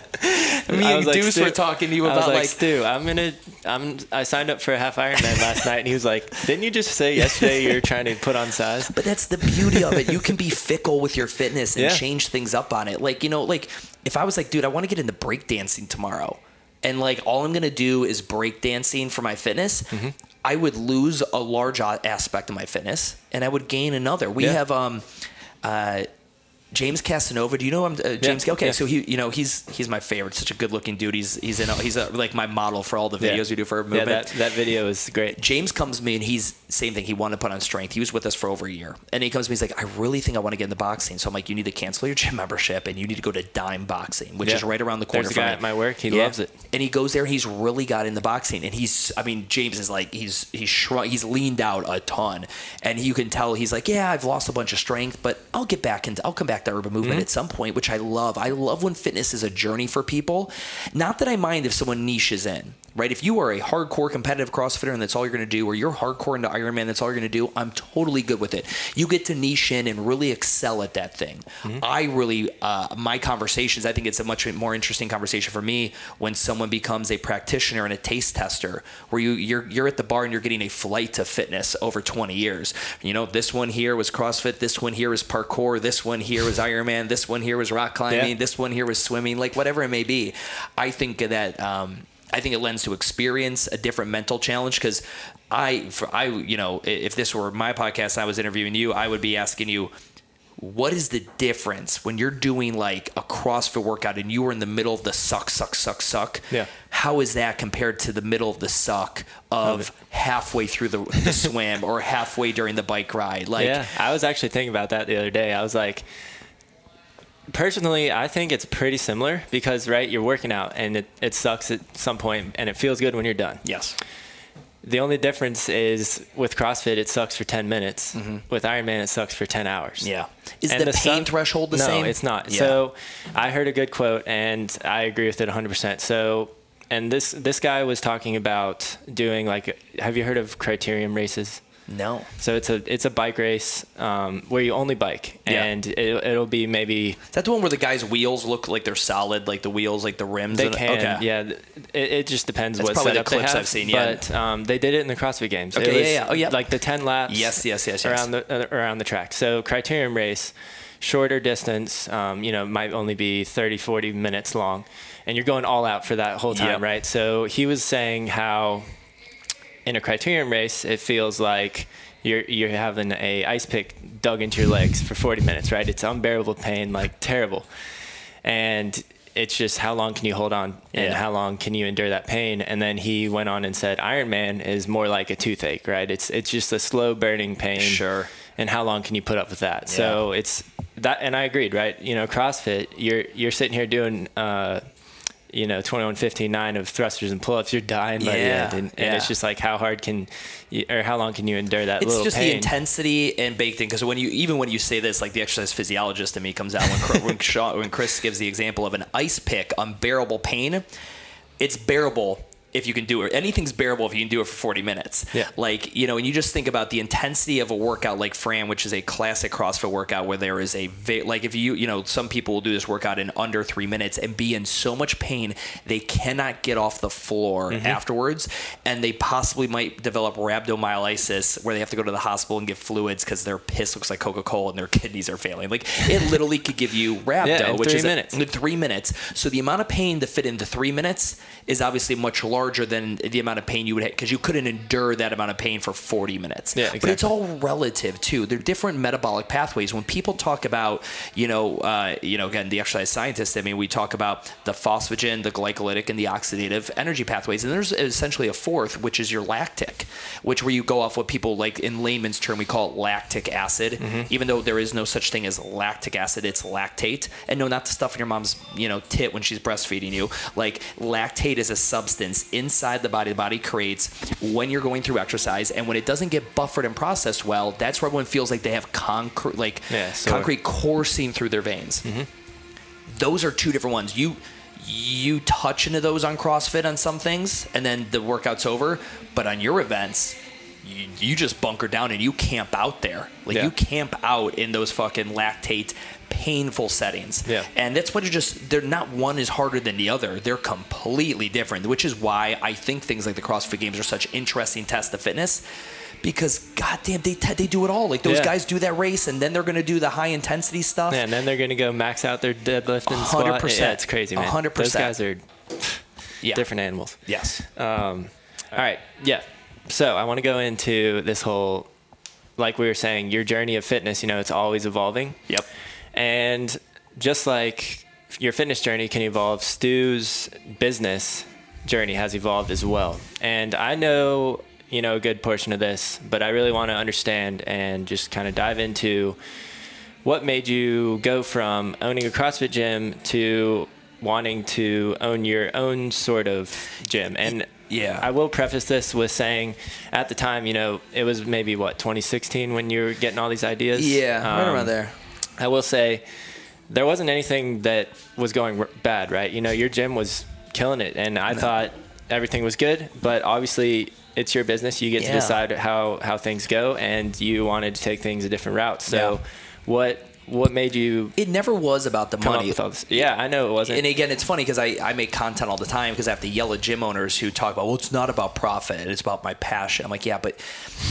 Speaker 2: Me
Speaker 1: I
Speaker 2: and
Speaker 1: like,
Speaker 2: Deuce were talking to you
Speaker 1: I was
Speaker 2: about
Speaker 1: like,
Speaker 2: like,
Speaker 1: Stu, I'm gonna, I'm, I signed up for a half Ironman last night, and he was like, didn't you just say yesterday you're trying to put on size?
Speaker 2: But that's the beauty of it. You can be fickle with your fitness and
Speaker 1: Yeah.
Speaker 2: change things up on it. Like, you know, like if I was like, dude, I want to get into breakdancing tomorrow. And like all I'm to do is break dancing for my fitness.
Speaker 1: Mm-hmm.
Speaker 2: I would lose a large aspect of my fitness and I would gain another. We
Speaker 1: Yeah.
Speaker 2: have um uh James Casanova. Do you know him? Uh, James.
Speaker 1: Yeah,
Speaker 2: okay,
Speaker 1: yeah.
Speaker 2: so he, you know, he's he's my favorite. Such a good-looking dude. He's he's in. A, he's a, like my model for all the videos we do for movement.
Speaker 1: Yeah, that, that video is great.
Speaker 2: James comes to me and he's same thing. He wanted to put on strength. He was with us for over a year, and he comes to me. He's like, I really think I want to get into boxing. So I'm like, you need to cancel your gym [LAUGHS] membership and you need to go to Dime Boxing, which
Speaker 1: Yeah.
Speaker 2: is right around the corner.
Speaker 1: There's a guy
Speaker 2: me.
Speaker 1: at my work. He loves it.
Speaker 2: And he goes there. He's really got into boxing, and he's. I mean, James is like he's he's shrunk, he's leaned out a ton, and you can tell he's like, yeah, I've lost a bunch of strength, but I'll get back into. I'll come back to urban movement
Speaker 1: Mm-hmm.
Speaker 2: at some point, which I love. I love when fitness is a journey for people. Not that I mind if someone niches in. Right, if you are a hardcore competitive CrossFitter and that's all you're going to do, or you're hardcore into Ironman, that's all you're going to do, I'm totally good with it. You get to niche in and really excel at that thing. I really, uh, my conversations, I think it's a much more interesting conversation for me when someone becomes a practitioner and a taste tester, where you you're you're at the bar and you're getting a flight to fitness over 20 years. You know, this one here was CrossFit, this one here was parkour, this one here was Ironman, this one here was rock climbing,
Speaker 1: Yeah.
Speaker 2: this one here was swimming, like whatever it may be. I think that. Um, I think it lends to experience, a different mental challenge. Because I, for I, you know, if this were my podcast, and I was interviewing you, I would be asking you, what is the difference when you're doing like a CrossFit workout and you were in the middle of the suck, suck, suck, suck?
Speaker 1: Yeah.
Speaker 2: How is that compared to the middle of the suck of halfway through the, the swim or halfway during the bike ride? Like,
Speaker 1: yeah, I was actually thinking about that the other day. I was like, personally, I think it's pretty similar because, right, you're working out and it, it sucks at some point and it feels good when you're done.
Speaker 2: yes,
Speaker 1: The only difference is with CrossFit, it sucks for 10 minutes. With Ironman, it sucks for 10 hours.
Speaker 2: Mm-hmm. yeah. Is
Speaker 1: And
Speaker 2: the, pain
Speaker 1: suck-
Speaker 2: threshold the
Speaker 1: no,
Speaker 2: same?
Speaker 1: No, it's not.
Speaker 2: Yeah.
Speaker 1: So I heard a good quote and I agree with it 100%. So, and this this guy was talking about doing like, have you heard of criterium races?
Speaker 2: No.
Speaker 1: So it's a it's a bike race um, where you only bike,
Speaker 2: Yeah.
Speaker 1: and it, it'll be maybe
Speaker 2: Is that the one where the guy's wheels look like they're solid, like the wheels, like the rims?
Speaker 1: they can.
Speaker 2: okay.
Speaker 1: Yeah, it, it just depends
Speaker 2: That's
Speaker 1: what
Speaker 2: probably the
Speaker 1: setup they
Speaker 2: clips
Speaker 1: have.
Speaker 2: I've seen, yeah.
Speaker 1: But um, they did it in the CrossFit Games.
Speaker 2: Okay,
Speaker 1: it
Speaker 2: yeah,
Speaker 1: was
Speaker 2: yeah. Oh, yeah.
Speaker 1: Like the ten laps.
Speaker 2: Yes, yes, yes, yes.
Speaker 1: Around the uh, around the track. So criterium race, shorter distance. Um, you know, might only be 30, 40 minutes long, and you're going all out for that whole time,
Speaker 2: Yep.
Speaker 1: right? So he was saying how in a criterium race, it feels like you're you're having a ice pick dug into your legs for 40 minutes, right? It's unbearable pain, like terrible, and it's just how long can you hold on and
Speaker 2: Yeah.
Speaker 1: how long can you endure that pain? And then he went on and said Ironman is more like a toothache, right? It's it's just a slow burning pain.
Speaker 2: Sure.
Speaker 1: And how long can you put up with that? So it's that, and I agreed, right? You know, CrossFit, you're you're sitting here doing. Uh, you know, 21, 15, 9 of thrusters and pull-ups, you're dying by the
Speaker 2: Yeah,
Speaker 1: end. And, and it's just like, how hard can you, or how long can you endure that little bit?
Speaker 2: It's just
Speaker 1: pain?
Speaker 2: the intensity and baked in. Because when you even when you say this, like the exercise physiologist in me comes out when when, Shaw, when Chris gives the example of an ice pick, unbearable pain. It's bearable if you can do it. Anything's bearable if you can do it for 40 minutes.
Speaker 1: Yeah.
Speaker 2: Like you know, and you just think about the intensity of a workout like Fran, which is a classic CrossFit workout where there is a va- like if you you know some people will do this workout in under three minutes and be in so much pain they cannot get off the floor
Speaker 1: Mm-hmm.
Speaker 2: afterwards, and they possibly might develop rhabdomyolysis where they have to go to the hospital and get fluids because their piss looks like Coca Cola and their kidneys are failing. Like it [LAUGHS] literally could give you rhabdo,
Speaker 1: Yeah, in
Speaker 2: which
Speaker 1: three
Speaker 2: is a-
Speaker 1: minutes.
Speaker 2: in three minutes. So the amount of pain to fit into three minutes is obviously much larger than the amount of pain you would have because you couldn't endure that amount of pain for 40 minutes.
Speaker 1: Yeah,
Speaker 2: But it's all relative too. They're different metabolic pathways. When people talk about, you know, uh, you know, again, the exercise scientists. I mean, we talk about the phosphagen, the glycolytic, and the oxidative energy pathways, and there's essentially a fourth, which is your lactic, which where you go off what people like in layman's term we call it lactic acid.
Speaker 1: Mm-hmm.
Speaker 2: Even though there is no such thing as lactic acid, it's lactate. And no, not the stuff in your mom's, you know, tit when she's breastfeeding you. Like lactate is a substance inside the body the body creates when you're going through exercise, and when it doesn't get buffered and processed well, that's where everyone feels like they have concrete, like
Speaker 1: Yeah, sore.
Speaker 2: concrete coursing through their veins. Mm-hmm. Those are two different ones. You you touch into those on CrossFit on some things, and then the workout's over. But on your events, you, you just bunker down and you camp out there. Like
Speaker 1: Yeah.
Speaker 2: you camp out in those fucking lactate painful settings.
Speaker 1: Yeah.
Speaker 2: And that's what it just they're not one is harder than the other. They're completely different, which is why I think things like the CrossFit games are such interesting tests of fitness. Because goddamn, they they do it all. Like those
Speaker 1: Yeah.
Speaker 2: guys do that race, and then they're going to do the high intensity stuff.
Speaker 1: Yeah, and then they're going to go max out their deadlift and squat.
Speaker 2: 100%.
Speaker 1: Yeah, it's crazy, man.
Speaker 2: 100%.
Speaker 1: Those guys are
Speaker 2: Yeah.
Speaker 1: different animals.
Speaker 2: Yes.
Speaker 1: Um, all right, yeah. So I want to go into this whole, like we were saying, your journey of fitness. You know, it's always evolving.
Speaker 2: Yep.
Speaker 1: And just like your fitness journey can evolve, Stu's business journey has evolved as well. And I know, you know, a good portion of this, but I really want to understand and just kind of dive into what made you go from owning a CrossFit gym to wanting to own your own sort of gym. And
Speaker 2: yeah,
Speaker 1: I will preface this with saying at the time, you know, it was maybe what 2016 when you were getting all these ideas.
Speaker 2: Yeah, um, right around
Speaker 1: um,
Speaker 2: there.
Speaker 1: I will say there wasn't anything that was going bad, right? You know, your gym was killing it, and I no. thought everything was good, but obviously it's your business. You get yeah. to decide how how things go, and you wanted to take things a different route. So, yeah. what what made you?
Speaker 2: It never was about the money.
Speaker 1: Yeah, I know it wasn't.
Speaker 2: And again, it's funny because I, I make content all the time because I have to yell at gym owners who talk about, well, it's not about profit, it's about my passion. I'm like, yeah, but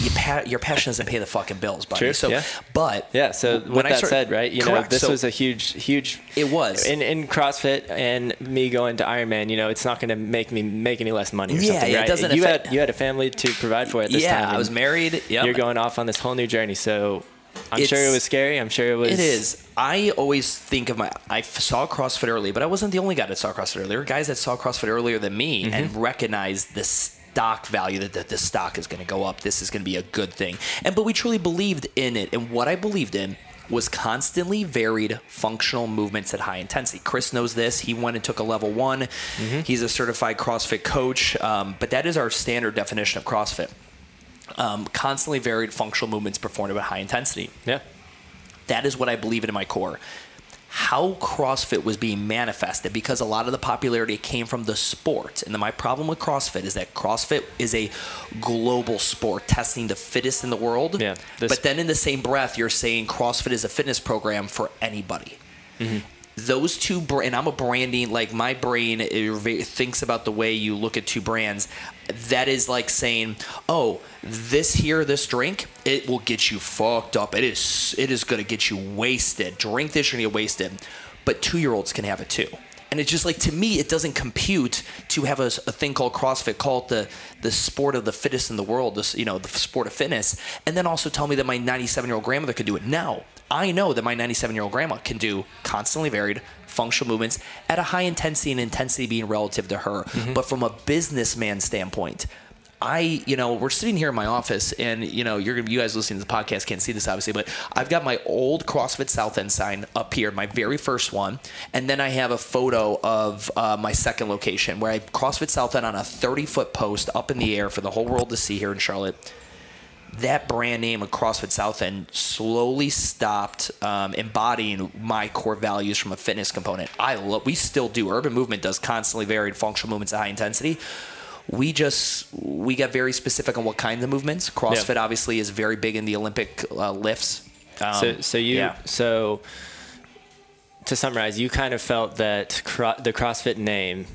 Speaker 2: you pa- your passion doesn't pay the fucking bills, buddy.
Speaker 1: True.
Speaker 2: So,
Speaker 1: yeah.
Speaker 2: but
Speaker 1: yeah. So when that started, said, right, you correct. know, this so was a huge, huge.
Speaker 2: It was
Speaker 1: in in CrossFit and me going to Ironman. You know, it's not going to make me make any less money. Or
Speaker 2: yeah,
Speaker 1: something,
Speaker 2: yeah,
Speaker 1: right?
Speaker 2: it doesn't.
Speaker 1: You
Speaker 2: affect-
Speaker 1: had you had a family to provide for at this
Speaker 2: yeah,
Speaker 1: time.
Speaker 2: Yeah, I was married. Yep.
Speaker 1: You're going off on this whole new journey. So I'm sure it was scary. I'm sure it was.
Speaker 2: It is. I always think of my. I saw CrossFit early, but I wasn't the only guy that saw CrossFit earlier. There were guys that saw CrossFit earlier than me mm-hmm. and recognized the stock value that, that this stock is going to go up. This is going to be a good thing. And but we truly believed in it. And what I believed in was constantly varied functional movements at high intensity. Chris knows this. He went and took a level one. Mm-hmm. He's a certified CrossFit coach. Um, but that is our standard definition of CrossFit um, constantly varied functional movements performed at high intensity.
Speaker 1: Yeah.
Speaker 2: That is what I believe in in my core. How CrossFit was being manifested because a lot of the popularity came from the sport. And then my problem with CrossFit is that CrossFit is a global sport, testing the fittest in the world.
Speaker 1: Yeah,
Speaker 2: but then in the same breath, you're saying CrossFit is a fitness program for anybody. Mm-hmm those two and i'm a branding like my brain eh, thinks about the way you look at two brands. That is like saying oh this here this drink it will get you fucked up. It is it is to get you wasted. Drink this you're to get wasted. But two year olds can have it too. And it's just like to me it doesn't compute to have a, a, thing called crossfit called the the sport of the fittest in the world this you know the sport of fitness. And then also tell me that my 97 year old grandmother could do it. Now I know that my 97 year old grandma can do constantly varied functional movements at a high intensity and intensity being relative to her. Mm-hmm. But from a businessman standpoint, I, you know, we're sitting here in my office, and you know, you're gonna, you guys listening to the podcast can't see this obviously, but I've got my old CrossFit South End sign up here, my very first one, and then I have a photo of uh, my second location where I CrossFit South End on a 30 foot post up in the air for the whole world to see here in Charlotte that brand name of CrossFit South End slowly stopped um, embodying my core values from a fitness component. I love, we still do. Urban Movement does constantly varied functional movements at high intensity. We just we got very specific on what kinds of movements. CrossFit yeah. obviously is very big in the Olympic uh, lifts.
Speaker 1: Um, so, so you yeah. so to summarize, you kind of felt that cro- the CrossFit name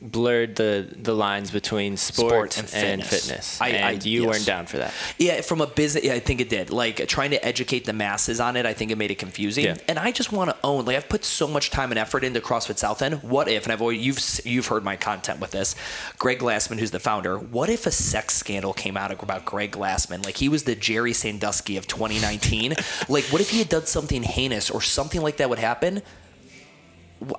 Speaker 1: blurred the the lines between sport, sport and, and, fitness. fitness. I, and I, you yes. weren't down for that.
Speaker 2: Yeah, from a business, yeah, I think it did. Like trying to educate the masses on it, I think it made it confusing. Yeah. And I just want to own. Like I've put so much time and effort into CrossFit South End. What if? And I've always you've you've heard my content with this. Greg Glassman, who's the founder. What if a sex scandal came out about Greg Glassman? Like he was the Jerry Sandusky of 2019. [LAUGHS] like what if he had done something heinous or something like that would happen?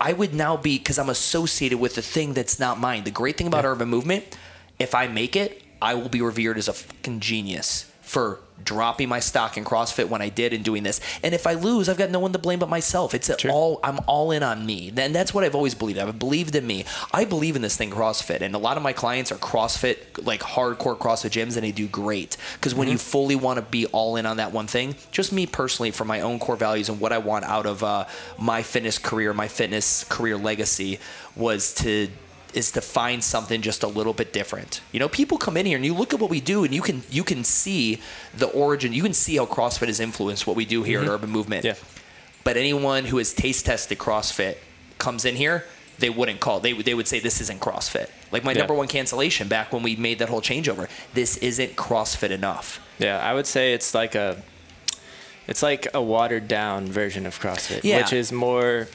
Speaker 2: I would now be because I'm associated with the thing that's not mine. The great thing about yeah. urban movement, if I make it, I will be revered as a fucking genius for dropping my stock in CrossFit when I did and doing this. And if I lose, I've got no one to blame but myself. It's all I'm all in on me. And that's what I've always believed. I've believed in me. I believe in this thing CrossFit. And a lot of my clients are CrossFit like hardcore CrossFit gyms and they do great. Because when mm-hmm. you fully want to be all in on that one thing, just me personally for my own core values and what I want out of uh, my fitness career, my fitness career legacy was to is to find something just a little bit different. You know, people come in here and you look at what we do and you can you can see the origin, you can see how CrossFit has influenced what we do here mm-hmm. at Urban Movement.
Speaker 1: Yeah.
Speaker 2: But anyone who has taste tested CrossFit comes in here, they wouldn't call. They they would say this isn't CrossFit. Like my yeah. number one cancellation back when we made that whole changeover. This isn't CrossFit enough.
Speaker 1: Yeah, I would say it's like a it's like a watered down version of CrossFit, yeah. which is more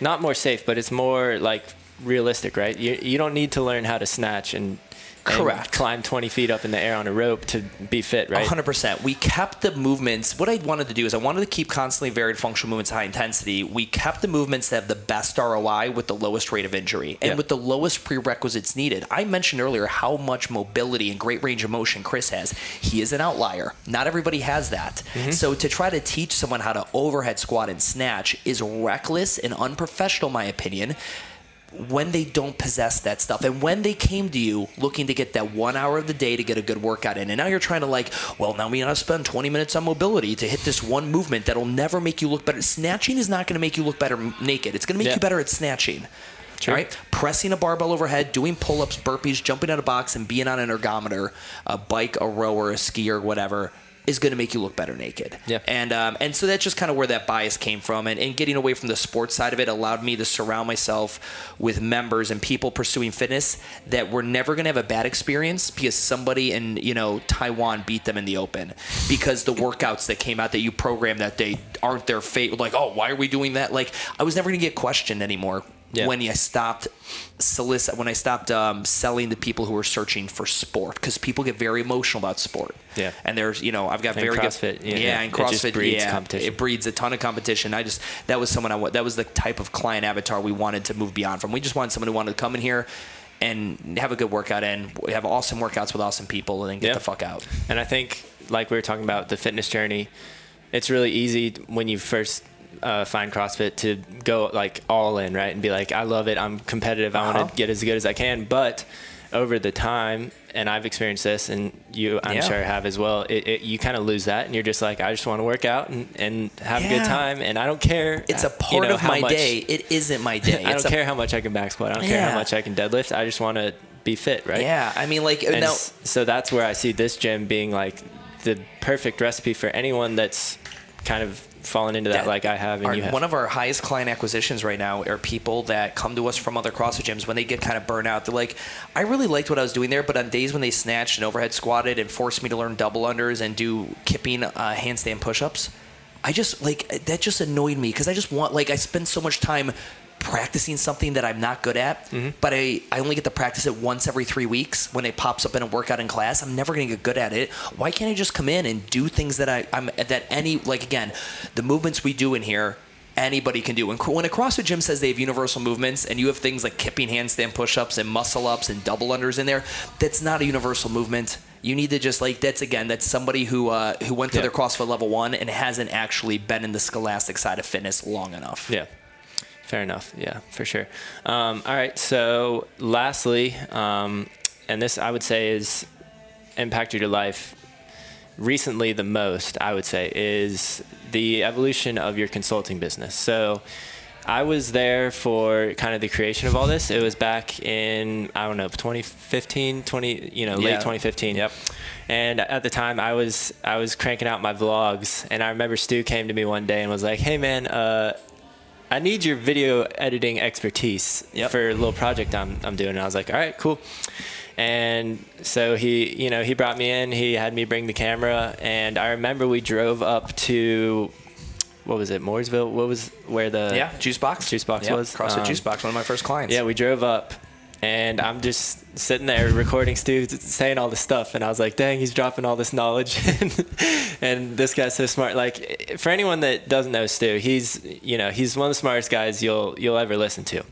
Speaker 1: not more safe, but it's more like realistic, right? You you don't need to learn how to snatch and
Speaker 2: Correct.
Speaker 1: climb 20 feet up in the air on a rope to be fit, right?
Speaker 2: 100%. We kept the movements. What I wanted to do is I wanted to keep constantly varied functional movements high intensity. We kept the movements that have the best ROI with the lowest rate of injury and
Speaker 1: Yeah.
Speaker 2: with the lowest prerequisites needed. I mentioned earlier how much mobility and great range of motion Chris has. He is an outlier. Not everybody has that.
Speaker 1: Mm-hmm.
Speaker 2: So to try to teach someone how to overhead squat and snatch is reckless and unprofessional, in my opinion when they don't possess that stuff and when they came to you looking to get that one hour of the day to get a good workout in and now you're trying to like well now we gotta spend 20 minutes on mobility to hit this one movement that'll never make you look better. Snatching is not going to make you look better naked. It's going to make
Speaker 1: Yeah.
Speaker 2: you better at snatching. All right? Pressing a barbell overhead doing pull-ups burpees jumping out of box and being on an ergometer a bike a rower a skier whatever is going to make you look better naked
Speaker 1: Yeah.
Speaker 2: and um, and so that's just kind of where that bias came from. And, and getting away from the sports side of it allowed me to surround myself with members and people pursuing fitness that were never going to have a bad experience because somebody in you know Taiwan beat them in the open because the workouts that came out that you programmed that day aren't their fate. Like, oh, why are we doing that? Like, I was never going to get questioned anymore.
Speaker 1: Yeah.
Speaker 2: When I stopped solicit, when I stopped um, selling to people who were searching for sport, because people get very emotional about sport.
Speaker 1: Yeah.
Speaker 2: and there's you know I've got
Speaker 1: And
Speaker 2: very
Speaker 1: CrossFit,
Speaker 2: good
Speaker 1: yeah,
Speaker 2: yeah, and
Speaker 1: It
Speaker 2: CrossFit
Speaker 1: breeds
Speaker 2: yeah,
Speaker 1: competition.
Speaker 2: It breeds a ton of competition. I just that was someone I that was the type of client avatar we wanted to move beyond from. We just wanted someone who wanted to come in here and have a good workout and have awesome workouts with awesome people, and then get
Speaker 1: Yeah.
Speaker 2: the fuck out.
Speaker 1: And I think, like we were talking about the fitness journey, it's really easy when you first uh, find CrossFit to go like all in, right? And be like, I love it. I'm competitive. I
Speaker 2: Uh-huh.
Speaker 1: want to get as good as I can. But over the time, and I've experienced this, and you, I'm
Speaker 2: Yeah.
Speaker 1: sure have as well. It, it, you kind of lose that, and you're just like, I just want to work out and, and have a good time, and I don't care.
Speaker 2: It's a
Speaker 1: uh,
Speaker 2: part
Speaker 1: you know,
Speaker 2: of my
Speaker 1: much-
Speaker 2: day. It isn't my day. [LAUGHS]
Speaker 1: I
Speaker 2: It's
Speaker 1: don't
Speaker 2: a-
Speaker 1: care how much I can back squat. I don't care how much I can deadlift. I just want to be fit, right?
Speaker 2: Yeah, I mean, like
Speaker 1: And
Speaker 2: now.
Speaker 1: so that's where I see this gym being like the perfect recipe for anyone that's kind of fallen into that,
Speaker 2: that-
Speaker 1: like I have and
Speaker 2: our-
Speaker 1: you have.
Speaker 2: One of our highest client acquisitions right now are people that come to us from other CrossFit gyms when they get kind of burnt out. They're like, I really liked what I was doing there, but on days when they snatched and overhead squatted and forced me to learn double unders and do kipping uh, handstand push-ups, I just like that just annoyed me because I just want like I spend so much time practicing something that I'm not good at,
Speaker 1: Mm-hmm.
Speaker 2: but I, I only get to practice it once every three weeks when it pops up in a workout in class. I'm never gonna get good at it. Why can't I just come in and do things that I, I'm that any like again, the movements we do in here. Anybody can do. When, when a CrossFit gym says they have universal movements and you have things like kipping handstand push-ups and muscle ups and double unders in there, that's not a universal movement. You need to just like that's again that's somebody who uh, who went to
Speaker 1: Yeah.
Speaker 2: their CrossFit level one and hasn't actually been in the scholastic side of fitness long enough.
Speaker 1: yeah. Fair enough. Yeah, for sure. Um, all right. So, lastly, um, and this I would say is impacted your life recently the most, I would say, is the evolution of your consulting business. So, I was there for kind of the creation of all this. It was back in I don't know 2015, 20 you know late
Speaker 2: Yeah.
Speaker 1: 2015.
Speaker 2: Yep.
Speaker 1: And at the time, I was I was cranking out my vlogs, and I remember Stu came to me one day and was like, "Hey man, uh, I need your video editing expertise
Speaker 2: Yep.
Speaker 1: for a little project I'm I'm doing." And I was like, "All right, cool." And so he, you know, he brought me in. He had me bring the camera, and I remember we drove up to what was it, Mooresville? What was where the
Speaker 2: Yeah, Juice Box.
Speaker 1: Juice Box
Speaker 2: Yep,
Speaker 1: was?
Speaker 2: CrossFit
Speaker 1: Um,
Speaker 2: Juice Box, one of my first clients.
Speaker 1: Yeah, we drove up, and I'm just sitting there recording Stu saying all this stuff, and I was like, "Dang, he's dropping all this knowledge," [LAUGHS] and this guy's so smart. Like, for anyone that doesn't know Stu, he's you know he's one of the smartest guys you'll you'll ever listen to,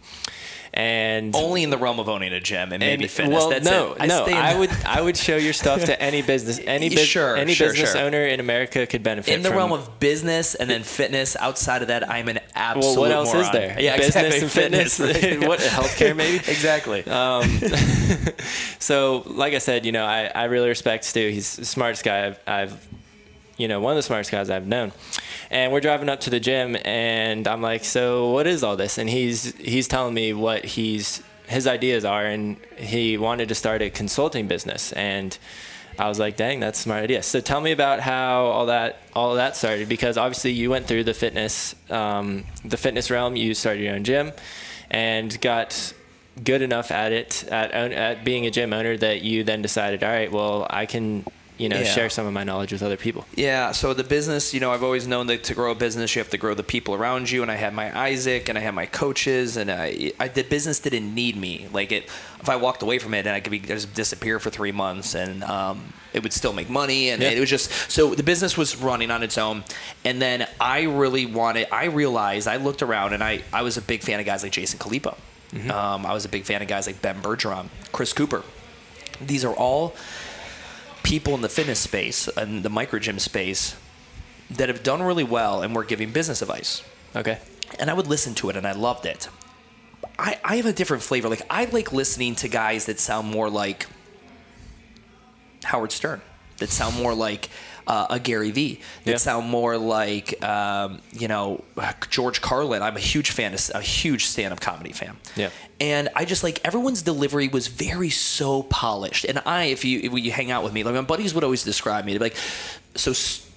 Speaker 1: and
Speaker 2: Only in the realm of owning a gym and maybe
Speaker 1: and-
Speaker 2: fitness.
Speaker 1: Well,
Speaker 2: That's
Speaker 1: no,
Speaker 2: it. I
Speaker 1: no. I would I would show your stuff to [LAUGHS] any business, any bus-
Speaker 2: Sure,
Speaker 1: any
Speaker 2: sure,
Speaker 1: business
Speaker 2: sure.
Speaker 1: owner in America could benefit from.
Speaker 2: in the
Speaker 1: from.
Speaker 2: realm of business and then fitness. Outside of that, I'm an absolute.
Speaker 1: well, what else is there?
Speaker 2: Yeah,
Speaker 1: business
Speaker 2: exactly.
Speaker 1: and fitness. [LAUGHS] what healthcare maybe? [LAUGHS]
Speaker 2: exactly.
Speaker 1: Um, so, like I said, you know, I, I really respect Stu. He's the smartest guy I've, I've, you know, one of the smartest guys I've known. And we're driving up to the gym, and I'm like, "So, what is all this?" And he's he's telling me what he's his ideas are, and he wanted to start a consulting business. And I was like, "Dang, that's a smart idea." So, tell me about how all that all that started, because obviously you went through the fitness um, the fitness realm. You started your own gym, and got good enough at it at at being a gym owner that you then decided all right well I can you know
Speaker 2: Yeah.
Speaker 1: share some of my knowledge with other people.
Speaker 2: Yeah, so the business, you know, I've always known that to grow a business, you have to grow the people around you. And I had my Isaac, and I had my coaches, and I, I the business didn't need me. Like it, if I walked away from it, and I could be just disappear for three months, and um, it would still make money, and
Speaker 1: Yeah.
Speaker 2: it was just so the business was running on its own. And then I really wanted, I realized, I looked around, and I, I was a big fan of guys like Jason Khalipa. Um, I was a big fan of guys like Ben Bergeron, Chris Cooper. These are all people in the fitness space and the micro gym space that have done really well and were giving business advice.
Speaker 1: Okay.
Speaker 2: And I would listen to it and I loved it. I, I have a different flavor. Like I like listening to guys that sound more like Howard Stern, that sound more like uh, a Gary Vee, that
Speaker 1: Yeah.
Speaker 2: sound more like um, you know George Carlin. I'm a huge fan, of, a huge stand-up comedy fan.
Speaker 1: Yeah.
Speaker 2: And I just like everyone's delivery was very so polished. And I, if you if you hang out with me, like my buddies would always describe me, like, so.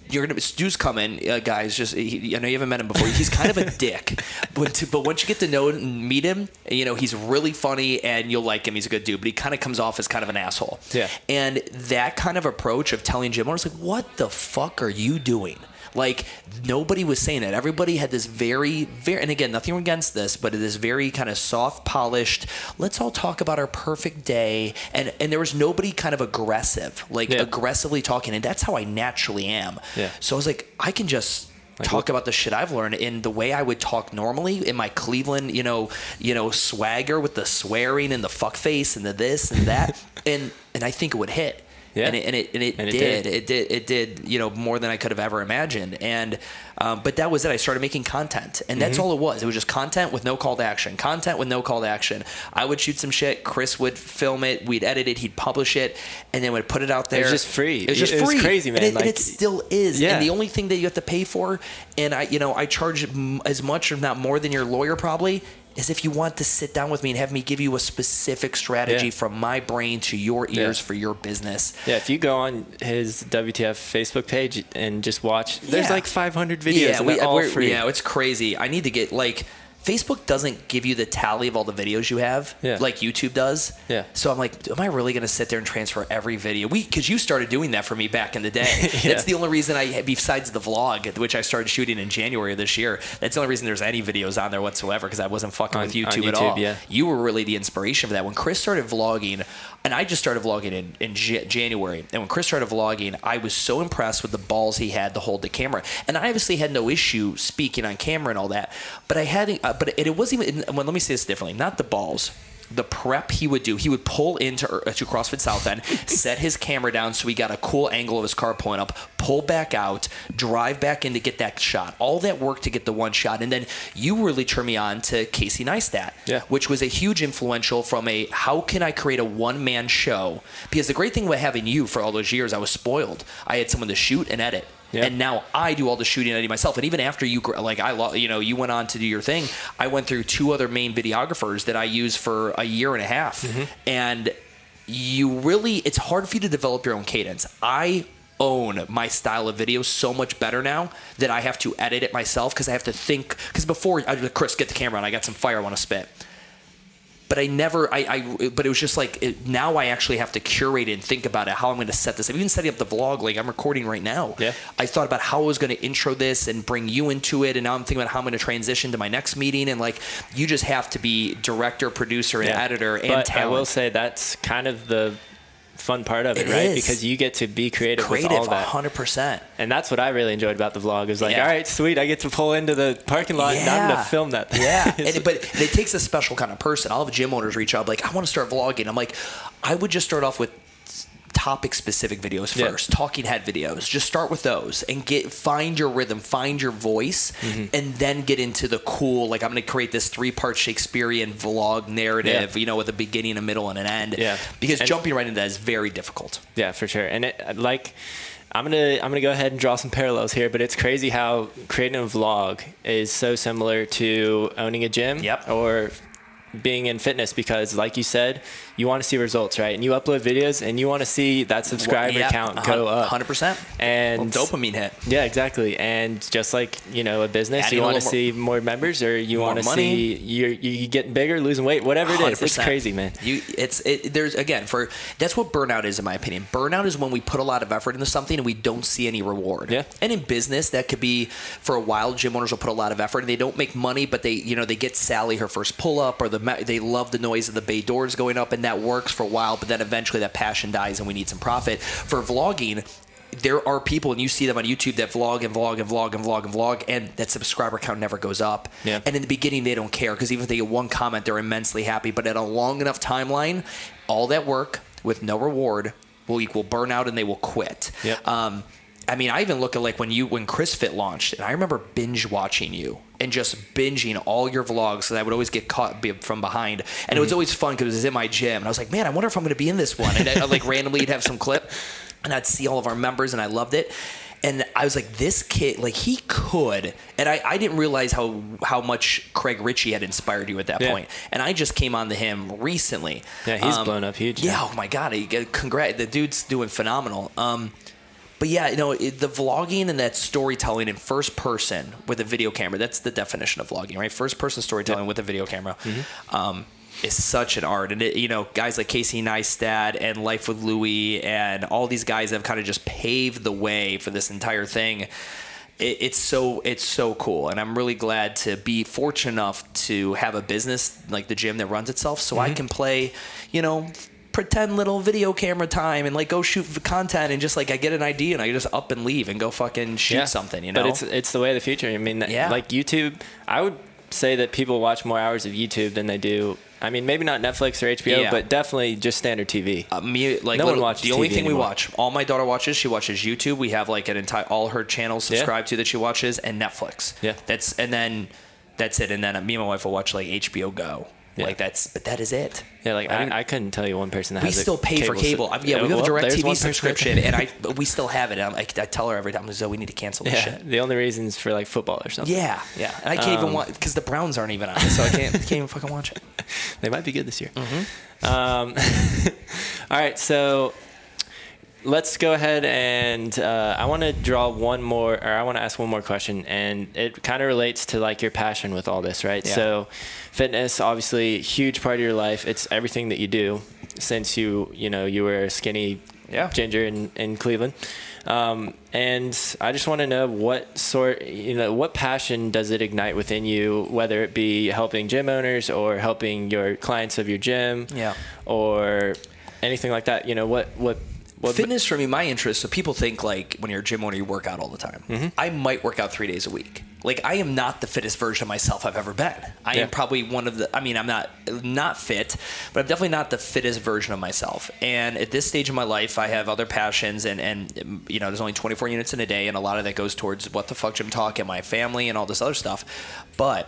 Speaker 2: You're gonna Stu's coming, uh, guys. Just he, I know you haven't met him before. He's kind of a [LAUGHS] dick, but to, but once you get to know him and meet him, you know he's really funny and you'll like him. He's a good dude, but he kind of comes off as kind of an asshole.
Speaker 1: Yeah.
Speaker 2: And that kind of approach of telling Jim, I was like, "What the fuck are you doing?" Like nobody was saying it. Everybody had this very, very, and again, nothing against this, but it is very kind of soft, polished. Let's all talk about our perfect day, and and there was nobody kind of aggressive, like
Speaker 1: Yeah.
Speaker 2: aggressively talking, and that's how I naturally am.
Speaker 1: Yeah.
Speaker 2: So I was like, I can just. talk about the shit I've learned in the way I would talk normally in my Cleveland, you know, you know, swagger with the swearing and the fuck face and the this and that, [LAUGHS] and and I think it would hit.
Speaker 1: Yeah.
Speaker 2: And it, and it, and it
Speaker 1: And it
Speaker 2: did.
Speaker 1: did.
Speaker 2: It did. It did. You know, more than I could have ever imagined. And, um, but that was it. I started making content, and that's
Speaker 1: Mm-hmm.
Speaker 2: all it was. It was just content with no call to action. Content with no call to action. I would shoot some shit. Chris would film it. We'd edit it. He'd publish it, and then would put it out there.
Speaker 1: was just free.
Speaker 2: It was just
Speaker 1: It was
Speaker 2: free.
Speaker 1: crazy,
Speaker 2: And
Speaker 1: man.
Speaker 2: it, and it still is.
Speaker 1: Yeah.
Speaker 2: And the only thing that you have to pay for, and I, you know, I charge m- as much, if not more, than your lawyer probably. Is if you want to sit down with me and have me give you a specific strategy
Speaker 1: Yeah.
Speaker 2: from my brain to your ears
Speaker 1: Yeah.
Speaker 2: for your business.
Speaker 1: Yeah, if you go on his WTF Facebook page and just watch, there's
Speaker 2: Yeah.
Speaker 1: like 500 videos
Speaker 2: yeah, we,
Speaker 1: all free.
Speaker 2: yeah, it's crazy. I need to get like Facebook doesn't give you the tally of all the videos you have,
Speaker 1: Yeah.
Speaker 2: like YouTube does.
Speaker 1: Yeah.
Speaker 2: So I'm like, am I really going to sit there and transfer every video? We because you started doing that for me back in the day. [LAUGHS] That's the only reason I, besides the vlog, which I started shooting in January of this year. That's the only reason there's any videos on there whatsoever because I wasn't fucking
Speaker 1: On-
Speaker 2: with
Speaker 1: on
Speaker 2: YouTube, at all.
Speaker 1: yeah.
Speaker 2: You were really the inspiration for that. When Chris started vlogging, and I just started vlogging in, in J- January, and when Chris started vlogging, I was so impressed with the balls he had to hold the camera. And I obviously had no issue speaking on camera and all that, but I had, uh, but it, it wasn't even. Well, let me say this differently. Not the balls. The prep he would do, he would pull into uh, to CrossFit South End, [LAUGHS] set his camera down so he got a cool angle of his car pulling up, pull back out, drive back in to get that shot. All that work to get the one shot, and then you really turned me on to Casey Neistat,
Speaker 1: Yeah.
Speaker 2: which was a huge influential from a how can I create a one man show? Because the great thing about having you for all those years, I was spoiled. I had someone to shoot and edit. And now I do all the shooting and editing myself. And even after you, like I, lo- you know, you went on to do your thing. I went through two other main videographers that I used for a year and a half,
Speaker 1: Mm-hmm.
Speaker 2: and you really, it's hard for you to develop your own cadence. I own my style of video so much better now that I have to edit it myself because I have to think. Because before, I Chris, get the camera on. I got some fire I want to spit but I never, I, I, but it was just like it, now I actually have to curate it and think about it, how I'm going to set this. I'm even setting up the vlog, like I'm recording right now.
Speaker 1: Yeah.
Speaker 2: I thought about how I was going to intro this and bring you into it, and now I'm thinking about how I'm going to transition to my next meeting. And like, you just have to be director, producer, and
Speaker 1: Yeah.
Speaker 2: editor, and
Speaker 1: but
Speaker 2: talent.
Speaker 1: I will say that's kind of the fun part of it,
Speaker 2: It
Speaker 1: right?
Speaker 2: is.
Speaker 1: Because you get to be creative,
Speaker 2: creative,
Speaker 1: with all that.
Speaker 2: 100. percent
Speaker 1: And that's what I really enjoyed about the vlog. Is like,
Speaker 2: Yeah.
Speaker 1: all right, sweet, I get to pull into the parking lot yeah. and I'm gonna film that.
Speaker 2: Yeah, [LAUGHS] but it takes a special kind of person. I'll have gym owners reach out like, I want to start vlogging. I'm like, I would just start off with topic specific videos
Speaker 1: Yeah.
Speaker 2: first talking head videos just start with those and get find your rhythm find your voice
Speaker 1: Mm-hmm.
Speaker 2: and then get into the cool like i'm going to create this three part shakespearean vlog narrative
Speaker 1: Yeah.
Speaker 2: you know with a beginning a middle and an end
Speaker 1: Yeah.
Speaker 2: because
Speaker 1: And-
Speaker 2: jumping right into that is very difficult
Speaker 1: Yeah, for sure. And it like I'm gonna I'm gonna go ahead and draw some parallels here, but it's crazy how creating a vlog is so similar to owning a gym
Speaker 2: Yep.
Speaker 1: or being in fitness because, like you said, you want to see results, right? And you upload videos and you want to see that subscriber
Speaker 2: yeah,
Speaker 1: count go up.
Speaker 2: 100%.
Speaker 1: And
Speaker 2: dopamine hit.
Speaker 1: Yeah, exactly. And just like you know, a business,
Speaker 2: Adding
Speaker 1: you want to see more members, or you want to
Speaker 2: money.
Speaker 1: see you're you getting bigger, losing weight, whatever it is. It's
Speaker 2: 100%.
Speaker 1: it's crazy, man.
Speaker 2: You, it's it, there's again for that's what burnout is in my opinion. Burnout is when we put a lot of effort into something and we don't see any reward.
Speaker 1: Yeah.
Speaker 2: And in business, that could be for a while. Gym owners will put a lot of effort and they don't make money, but they you know they get Sally her first pull up or the ma- they love the noise of the bay doors going up and that works for a while, but then eventually that passion dies and we need some profit. For vlogging. There are people, and you see them on YouTube that vlog and vlog and vlog and vlog and vlog, and that subscriber count never goes up.
Speaker 1: Yeah.
Speaker 2: And in the beginning, they don't care because even if they get one comment, they're immensely happy. But at a long enough timeline, all that work with no reward will equal burnout, and they will quit.
Speaker 1: Yep.
Speaker 2: Um, I mean, I even look at like when you when ChrisFit launched, and I remember binge watching you and just binging all your vlogs. So I would always get caught from behind, and it was always fun because it was in my gym, and I was like, man, I wonder if I'm going to be in this one. And I, like randomly, you'd have some clip, and I'd see all of our members, and I loved it. And I was like, this kid, like he could, and I, I didn't realize how how much Craig Ritchie had inspired you at that
Speaker 1: Yeah.
Speaker 2: point. And I just came on to him recently.
Speaker 1: Yeah, he's
Speaker 2: Um,
Speaker 1: blown up huge.
Speaker 2: Yeah, oh my god, he, congrats, the dude's doing phenomenal. Um, but yeah, you know, it, the vlogging and that storytelling in first person with a video camera, that's the definition of vlogging, right? First person storytelling with a video camera. Um, is such an art, and it, you know, guys like Casey Neistat and Life with Louie and all these guys have kind of just paved the way for this entire thing. It, it's so it's so cool, and I'm really glad to be fortunate enough to have a business like the gym that runs itself, so I can play, you know, pretend little video camera time and like go shoot content and just like I get an idea and I just up and leave and go fucking shoot something, you know.
Speaker 1: But it's it's the way of the future. I mean,
Speaker 2: Yeah.
Speaker 1: like YouTube, I would say that people watch more hours of YouTube than they do. I mean, maybe not Netflix or HBO,
Speaker 2: Yeah.
Speaker 1: but definitely just standard TV.
Speaker 2: Uh, me like
Speaker 1: No one watches
Speaker 2: the only
Speaker 1: TV
Speaker 2: thing we watch all my daughter watches she watches youtube we have like an entire all her channels
Speaker 1: Yeah.
Speaker 2: subscribed to that she watches and netflix
Speaker 1: Yeah.
Speaker 2: that's and then that's it and then uh, me and my wife will watch like hbo go
Speaker 1: Yeah.
Speaker 2: like that's but that is it
Speaker 1: yeah, like
Speaker 2: I
Speaker 1: I,
Speaker 2: mean,
Speaker 1: I, couldn't tell you one person that
Speaker 2: we
Speaker 1: has a
Speaker 2: still pay for
Speaker 1: sub-
Speaker 2: cable. I mean, yeah, we have a
Speaker 1: DirecTV
Speaker 2: subscription, and I but [LAUGHS] we still have it. I'm, I, I tell her every time, Zoe, we need to cancel this
Speaker 1: Yeah,
Speaker 2: shit.
Speaker 1: the only reasons for like football or something.
Speaker 2: Yeah, yeah, and I can't even
Speaker 1: Um,
Speaker 2: watch because the Browns aren't even on it, so I can't can't even fucking watch it. [LAUGHS]
Speaker 1: they might be good this year.
Speaker 2: Mm-hmm.
Speaker 1: Um, [LAUGHS] all right, so let's go ahead and uh, I want to draw one more, or I want to ask one more question, and it kind of relates to like your passion with all this, right?
Speaker 2: Yeah.
Speaker 1: So, fitness, obviously, huge part of your life. It's everything that you do since you, you know, you were a skinny
Speaker 2: Yeah.
Speaker 1: ginger in, in Cleveland. Um, and I just want to know what sort, you know, what passion does it ignite within you, whether it be helping gym owners or helping your clients of your gym,
Speaker 2: Yeah.
Speaker 1: or anything like that. You know, what what what
Speaker 2: Fitness for me, my interest. So people think like when you're a gym owner, you work out all the time.
Speaker 1: Mm-hmm.
Speaker 2: I might work out three days a week. Like I am not the fittest version of myself I've ever been. I
Speaker 1: Yeah.
Speaker 2: am probably one of the. I mean, I'm not not fit, but I'm definitely not the fittest version of myself. And at this stage of my life, I have other passions, and and you know, there's only 24 units in a day, and a lot of that goes towards what the fuck gym talk and my family and all this other stuff. But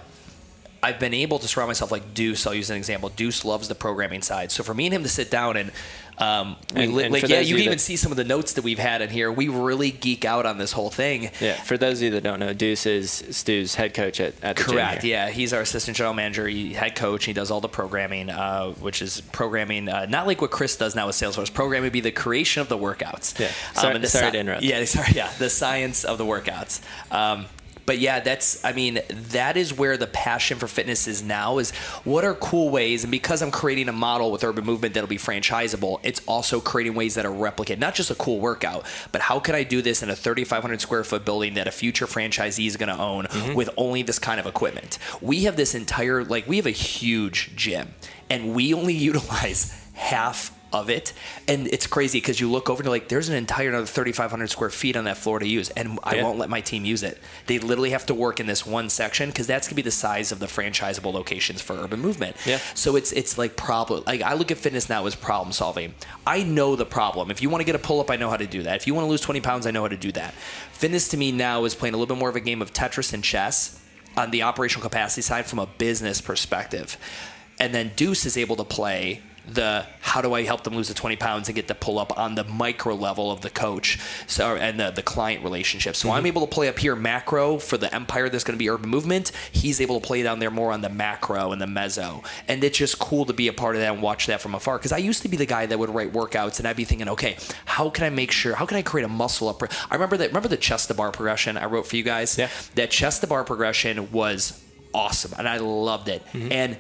Speaker 2: I've been able to surround myself like Deuce. I'll use an example. Deuce loves the programming side. So for me and him to sit down and, um, we
Speaker 1: And-
Speaker 2: li-
Speaker 1: and
Speaker 2: like yeah, you can even see some of the notes that we've had in here. We really geek out on this whole thing.
Speaker 1: Yeah, for those of you that don't know, Deuce is Stu's head coach at, at
Speaker 2: Correct. Yeah, he's our assistant general manager, he, head coach. He does all the programming, uh, which is programming, uh, not like what Chris does now with Salesforce. Programming would be the creation of the workouts.
Speaker 1: Yeah. Sorry-
Speaker 2: and the
Speaker 1: sorry to interrupt.
Speaker 2: Yeah, [LAUGHS] sorry. Yeah, the science of the workouts. Um, but yeah, that's. I mean, that is where the passion for fitness is now. Is what are cool ways, and because I'm creating a model with Urban Movement that'll be franchisable, it's also creating ways that are replicate, not just a cool workout, but how can I do this in a 3,500 square foot building that a future franchisee is going to own
Speaker 1: Mm-hmm.
Speaker 2: with only this kind of equipment? We have this entire like we have a huge gym, and we only [LAUGHS] utilize half of it. And it's crazy because you look over and you're like there's an entire another 3500 square feet on that floor to use and i
Speaker 1: Yeah.
Speaker 2: won't let my team use it. They literally have to work in this one section because that's to be the size of the franchisable locations for urban movement.
Speaker 1: Yeah.
Speaker 2: so it's it's like problem like i look at fitness now as problem solving. I know the problem. If you want to get a pull-up i know how to do that. If you want to lose 20 pounds i know how to do that. Fitness to me now is playing a little bit more of a game of tetris and chess on the operational capacity side from a business perspective. And then Deuce is able to play the how do I help them lose the 20 pounds and get the pull up on the micro level of the coach so and the, the client relationship. So I'm mm-hmm. able to play up here macro for the empire that's going to be urban movement. He's able to play down there more on the macro and the meso. And it's just cool to be a part of that and watch that from afar. Because I used to be the guy that would write workouts and I'd be thinking, okay, how can I make sure, how can I create a muscle up? I remember that, remember the chest to bar progression I wrote for you guys?
Speaker 1: Yeah.
Speaker 2: That chest to bar progression was awesome and I loved it. Mm-hmm. And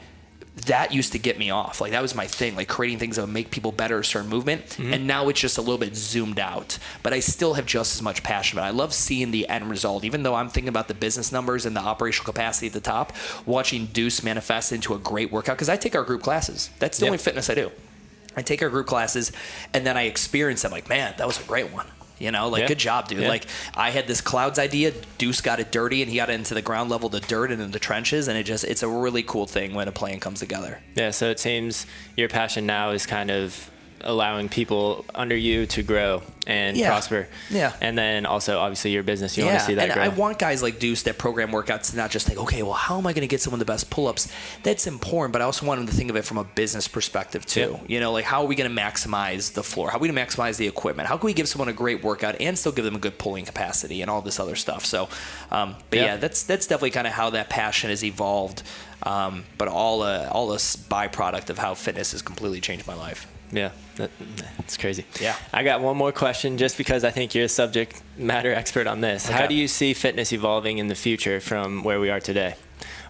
Speaker 2: that used to get me off. Like that was my thing, like creating things that would make people better a certain movement. Mm-hmm. And now it's just a little bit zoomed out. But I still have just as much passion. But I love seeing the end result, even though I'm thinking about the business numbers and the operational capacity at the top. Watching Deuce manifest into a great workout because I take our group classes. That's the
Speaker 1: Yeah.
Speaker 2: only fitness I do. I take our group classes and then I experience them. Like, man, that was a great one. You know, like
Speaker 1: Yeah.
Speaker 2: good job, dude.
Speaker 1: Yeah.
Speaker 2: Like I had this clouds idea. Deuce got it dirty, and he got it into the ground level, the dirt, and in the trenches, and it just—it's a really cool thing when a plan comes together.
Speaker 1: Yeah, so it seems your passion now is kind of allowing people under you to grow and
Speaker 2: Yeah.
Speaker 1: prosper.
Speaker 2: Yeah.
Speaker 1: And then also, obviously, your business, you want to see that
Speaker 2: and
Speaker 1: grow.
Speaker 2: I want guys like Deuce that program workouts to not just think, okay, well, how am I going to get someone the best pull-ups? That's important, but I also want them to think of it from a business perspective too.
Speaker 1: Yep.
Speaker 2: You know, like how are we going to maximize the floor? How are we going to maximize the equipment? How can we give someone a great workout and still give them a good pulling capacity and all this other stuff? So, um, but
Speaker 1: Yeah.
Speaker 2: yeah, that's that's definitely kind of how that passion has evolved. Um, but all uh, all this byproduct of how fitness has completely changed my life.
Speaker 1: Yeah, It's crazy.
Speaker 2: Yeah.
Speaker 1: I got one more question just because I think you're a subject matter expert on this. How do you see fitness evolving in the future from where we are today?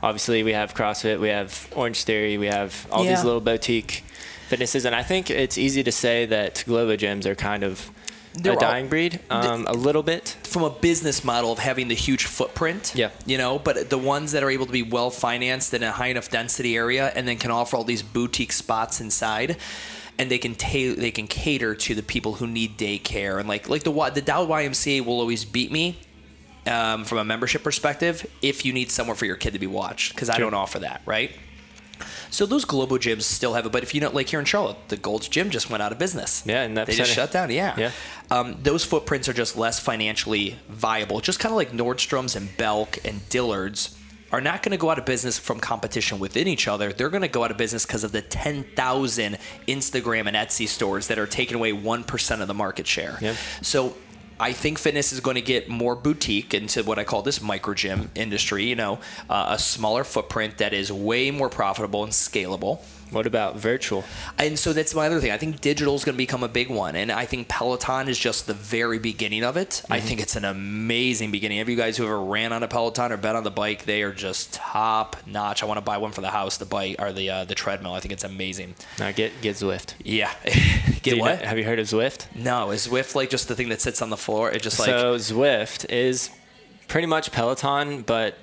Speaker 1: Obviously, we have CrossFit, we have Orange Theory, we have all
Speaker 2: Yeah.
Speaker 1: these little boutique fitnesses, and I think it's easy to say that Globo gyms are kind of
Speaker 2: They're
Speaker 1: a
Speaker 2: all-
Speaker 1: dying breed, um, a little bit.
Speaker 2: from a business model of having the huge footprint.
Speaker 1: Yeah.
Speaker 2: You know, but the ones that are able to be well financed in a high enough density area and then can offer all these boutique spots inside. And they can ta- they can cater to the people who need daycare and like like the the Dowd YMCA will always beat me um, from a membership perspective if you need somewhere for your kid to be watched because I
Speaker 1: Sure.
Speaker 2: don't offer that right. So those Globo gyms still have it, but if you know, like here in Charlotte, the Gold's Gym just went out of business.
Speaker 1: Yeah, in that
Speaker 2: they just shut down. Yeah,
Speaker 1: Yeah.
Speaker 2: Um, those footprints are just less financially viable. Just kind of like Nordstrom's and Belk and Dillard's are not going to go out of business from competition within each other. They're going to go out of business because of the 10,000 Instagram and Etsy stores that are taking away 1% of the market share.
Speaker 1: Yep.
Speaker 2: So I think fitness is going to get more boutique into what I call this micro gym industry, you know, uh, a smaller footprint that is way more profitable and scalable.
Speaker 1: What about virtual?
Speaker 2: And so that's my other thing. I think digital is going to become a big one. And I think Peloton is just the very beginning of it. I think it's an amazing beginning. Have you guys who ever ran on a Peloton or been on the bike? They are just top notch. I want to buy one for the house, the bike or the uh, the treadmill. I think it's amazing.
Speaker 1: Now get get Zwift.
Speaker 2: Yeah. [LAUGHS] Get what?
Speaker 1: know- have you heard of Zwift?
Speaker 2: no, is Zwift like just the thing that sits on the floor? It just like
Speaker 1: so Zwift is pretty much Peloton, but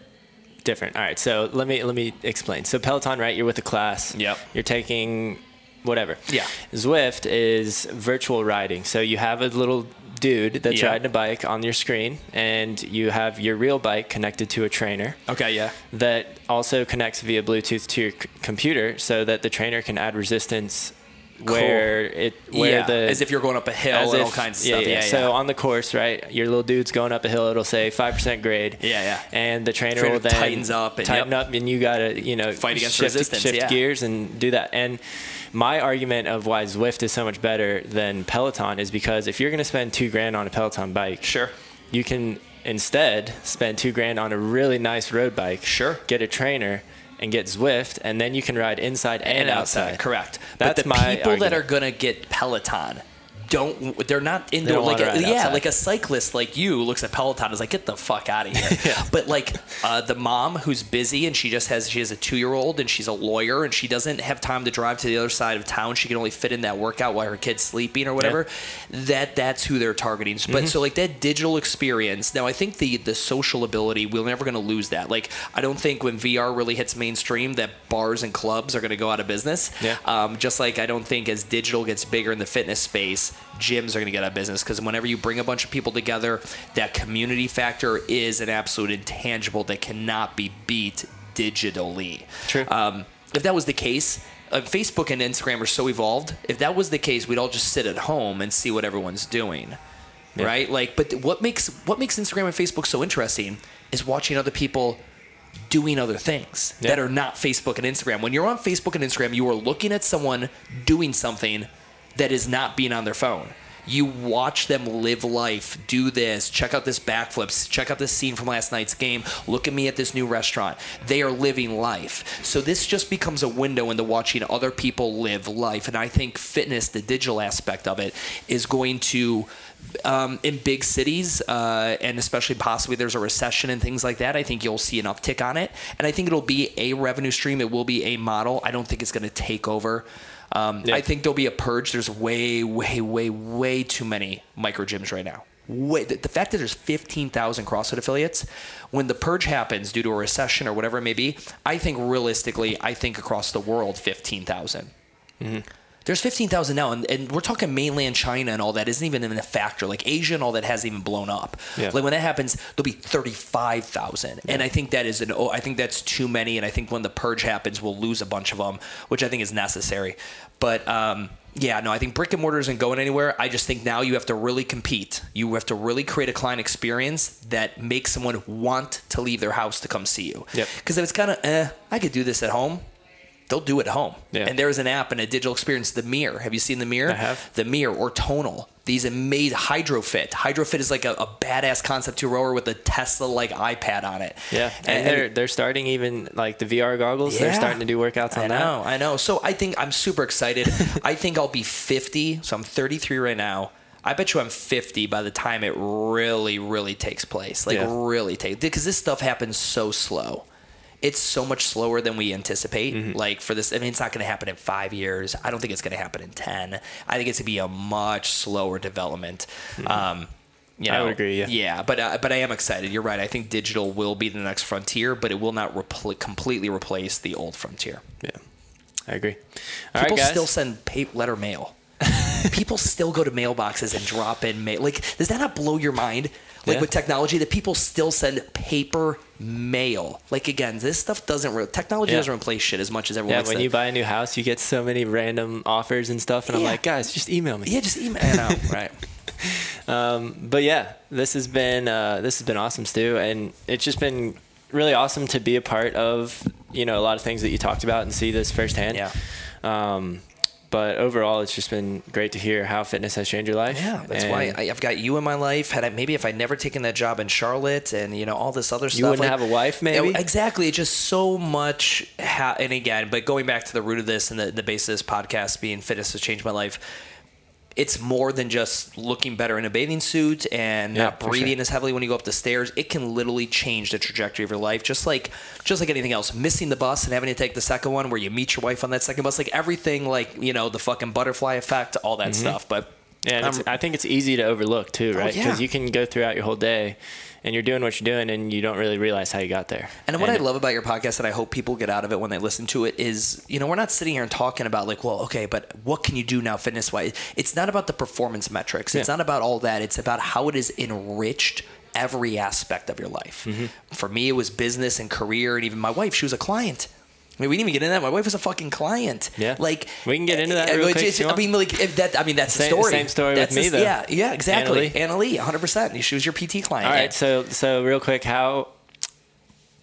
Speaker 1: different. All right, so let me let me explain. So Peloton, right? You're with a class.
Speaker 2: Yep.
Speaker 1: You're taking whatever.
Speaker 2: Yeah.
Speaker 1: Zwift is virtual riding. So you have a little dude that's
Speaker 2: Yeah.
Speaker 1: riding a bike on your screen, and you have your real bike connected to a trainer
Speaker 2: okay, yeah.
Speaker 1: that also connects via Bluetooth to your c- computer, so that the trainer can add resistance where it where
Speaker 2: yeah,
Speaker 1: the
Speaker 2: as if you're going up a hill and
Speaker 1: if-
Speaker 2: all kinds of
Speaker 1: yeah,
Speaker 2: stuff.
Speaker 1: Yeah,
Speaker 2: Yeah.
Speaker 1: So on the course, right, your little dude's going up a hill. It'll say five percent grade.
Speaker 2: Yeah, yeah.
Speaker 1: And the trainer,
Speaker 2: Trainer
Speaker 1: will then
Speaker 2: tightens up and-
Speaker 1: tighten
Speaker 2: yep.
Speaker 1: up, and you gotta you know
Speaker 2: Fight against
Speaker 1: shift,
Speaker 2: resistance,
Speaker 1: shift gears and do that. And my argument of why Zwift is so much better than Peloton is because if you're gonna spend two grand on a Peloton bike,
Speaker 2: Sure.
Speaker 1: you can instead spend two grand on a really nice road bike.
Speaker 2: Sure.
Speaker 1: Get a trainer and get Zwift, and then you can ride inside and,
Speaker 2: and
Speaker 1: outside.
Speaker 2: outside. Correct.
Speaker 1: That's
Speaker 2: but the
Speaker 1: my
Speaker 2: people that are gonna get Peloton don't they're not into
Speaker 1: don't
Speaker 2: like a, yeah
Speaker 1: outside.
Speaker 2: like a cyclist like you looks at Peloton is like get the fuck out of here [LAUGHS] but like uh, the mom who's busy and she just has she has a two year old and she's a lawyer and she doesn't have time to drive to the other side of town. She can only fit in that workout while her kid's sleeping or whatever. That that's who they're targeting.
Speaker 1: Mm-hmm.
Speaker 2: but so like that digital experience now I think the the social ability we're never going to lose that. Like I don't think when VR really hits mainstream that bars and clubs are going to go out of business.
Speaker 1: Yeah.
Speaker 2: um, just like I don't think as digital gets bigger in the fitness space, gyms are going to get out of business because whenever you bring a bunch of people together, that community factor is an absolute intangible that cannot be beat digitally.
Speaker 1: True.
Speaker 2: Um, if that was the case, uh, Facebook and Instagram are so evolved. If that was the case, we'd all just sit at home and see what everyone's doing.
Speaker 1: Yeah.
Speaker 2: Right? Like, but th- what makes what makes Instagram and Facebook so interesting is watching other people doing other things
Speaker 1: Yeah.
Speaker 2: that are not Facebook and Instagram. When you're on Facebook and Instagram, you are looking at someone doing something that is not being on their phone. You watch them live life, do this, check out this backflips, check out this scene from last night's game, look at me at this new restaurant. They are living life. So this just becomes a window into watching other people live life. And I think fitness, the digital aspect of it, is going to um, in big cities, uh, and especially possibly there's a recession and things like that, I think you'll see an uptick on it. And I think it'll be a revenue stream. It will be a model. I don't think it's going to take over. Um,
Speaker 1: Yeah.
Speaker 2: I think there'll be a purge. There's way, way, way, way too many micro gyms right now. Way, the, the fact that there's 15,000 CrossFit affiliates, when the purge happens due to a recession or whatever it may be, I think realistically, I think across the world, 15,000. There's 15,000 now, and, and we're talking mainland China and all that isn't even in a factor. Like Asia and all that hasn't even blown up.
Speaker 1: Yeah.
Speaker 2: Like when that happens, there'll be 35,000. And I think that is an, oh, I think that's too many. And I think when the purge happens, we'll lose a bunch of them, which I think is necessary. But, um, yeah, no, I think brick and mortar isn't going anywhere. I just think now you have to really compete. You have to really create a client experience that makes someone want to leave their house to come see you.
Speaker 1: Yep.
Speaker 2: Because if it's kind of, eh, I could do this at home, they'll do it at home.
Speaker 1: Yeah.
Speaker 2: And there's an app and a digital experience, the Mirror. Have you seen the Mirror?
Speaker 1: I have.
Speaker 2: The Mirror or Tonal. These amazing Hydrofit. Hydrofit is like a, a badass concept two rower with a Tesla like iPad on it.
Speaker 1: Yeah, and, they're they're starting even like the VR goggles. They're starting to do workouts on
Speaker 2: I
Speaker 1: that.
Speaker 2: know, I know. So I think I'm super excited. [LAUGHS] I think I'll be 50. So I'm 33 right now. I bet you I'm 50 by the time it really, really takes place. Like
Speaker 1: Yeah.
Speaker 2: really take because this stuff happens so slow. It's so much slower than we anticipate.
Speaker 1: Mm-hmm.
Speaker 2: Like for this, I mean, it's not going to happen in five years. I don't think it's going to happen in 10. I think it's going to be a much slower development. Um, you
Speaker 1: Mm-hmm. I would agree, yeah.
Speaker 2: Yeah, but uh, but I am excited. You're right. I think digital will be the next frontier, but it will not repl- completely replace the old frontier.
Speaker 1: Yeah, I agree. All right,
Speaker 2: People
Speaker 1: guys.
Speaker 2: still send pa- letter mail. [LAUGHS] people still go to mailboxes and drop in mail. Like, does that not blow your mind? Like
Speaker 1: Yeah.
Speaker 2: with technology, that people still send paper mail. Like again, this stuff doesn't. Re- technology
Speaker 1: Yeah.
Speaker 2: doesn't replace shit as much as everyone.
Speaker 1: yeah, when you buy a new house, you get so many random offers and stuff, and I'm like, guys, just email me.
Speaker 2: yeah, just email. I know, [LAUGHS] right?
Speaker 1: Um, but yeah, this has been uh, this has been awesome, Stu, and it's just been really awesome to be a part of you know a lot of things that you talked about and see this firsthand.
Speaker 2: Yeah.
Speaker 1: Um, but overall, it's just been great to hear how fitness has changed your life.
Speaker 2: Yeah, that's
Speaker 1: And
Speaker 2: why I, I've got you in my life. Had I maybe if I'd never taken that job in Charlotte and you know all this other stuff,
Speaker 1: You wouldn't
Speaker 2: like-
Speaker 1: have a wife, maybe?
Speaker 2: Yeah, exactly. It's just so much. Ha- and again, but going back to the root of this and the, the base of this podcast being fitness has changed my life. It's more than just looking better in a bathing suit and
Speaker 1: Yeah,
Speaker 2: not breathing
Speaker 1: sure.
Speaker 2: as heavily when you go up the stairs. It can literally change the trajectory of your life, just like just like anything else. Missing the bus and having to take the second one, where you meet your wife on that second bus, like everything, like you know the fucking butterfly effect, all that stuff. But
Speaker 1: Mm-hmm. Yeah, and I think it's easy to overlook too, right?
Speaker 2: yeah.
Speaker 1: Because you can go throughout your whole day, and you're doing what you're doing, and you don't really realize how you got there.
Speaker 2: And what I love about your podcast that I hope people get out of it when they listen to it is, you know, we're not sitting here and talking about like, well, okay, but what can you do now fitness wise? It's not about the performance metrics. It's
Speaker 1: Yeah.
Speaker 2: not about all that. It's about how it is enriched every aspect of your life.
Speaker 1: Mm-hmm.
Speaker 2: For me, it was business and career, and even my wife, she was a client. I mean, we didn't even get into that. My wife was a fucking client.
Speaker 1: Yeah.
Speaker 2: like
Speaker 1: We can get into that
Speaker 2: uh,
Speaker 1: real quick
Speaker 2: is-
Speaker 1: if you
Speaker 2: I mean, like if that. I mean, that's
Speaker 1: Same-
Speaker 2: the story.
Speaker 1: same story with
Speaker 2: That's
Speaker 1: me,
Speaker 2: the-
Speaker 1: though.
Speaker 2: Yeah, yeah, exactly.
Speaker 1: Anna Lee.
Speaker 2: 100. percent She was your PT client.
Speaker 1: All right, so so real quick, how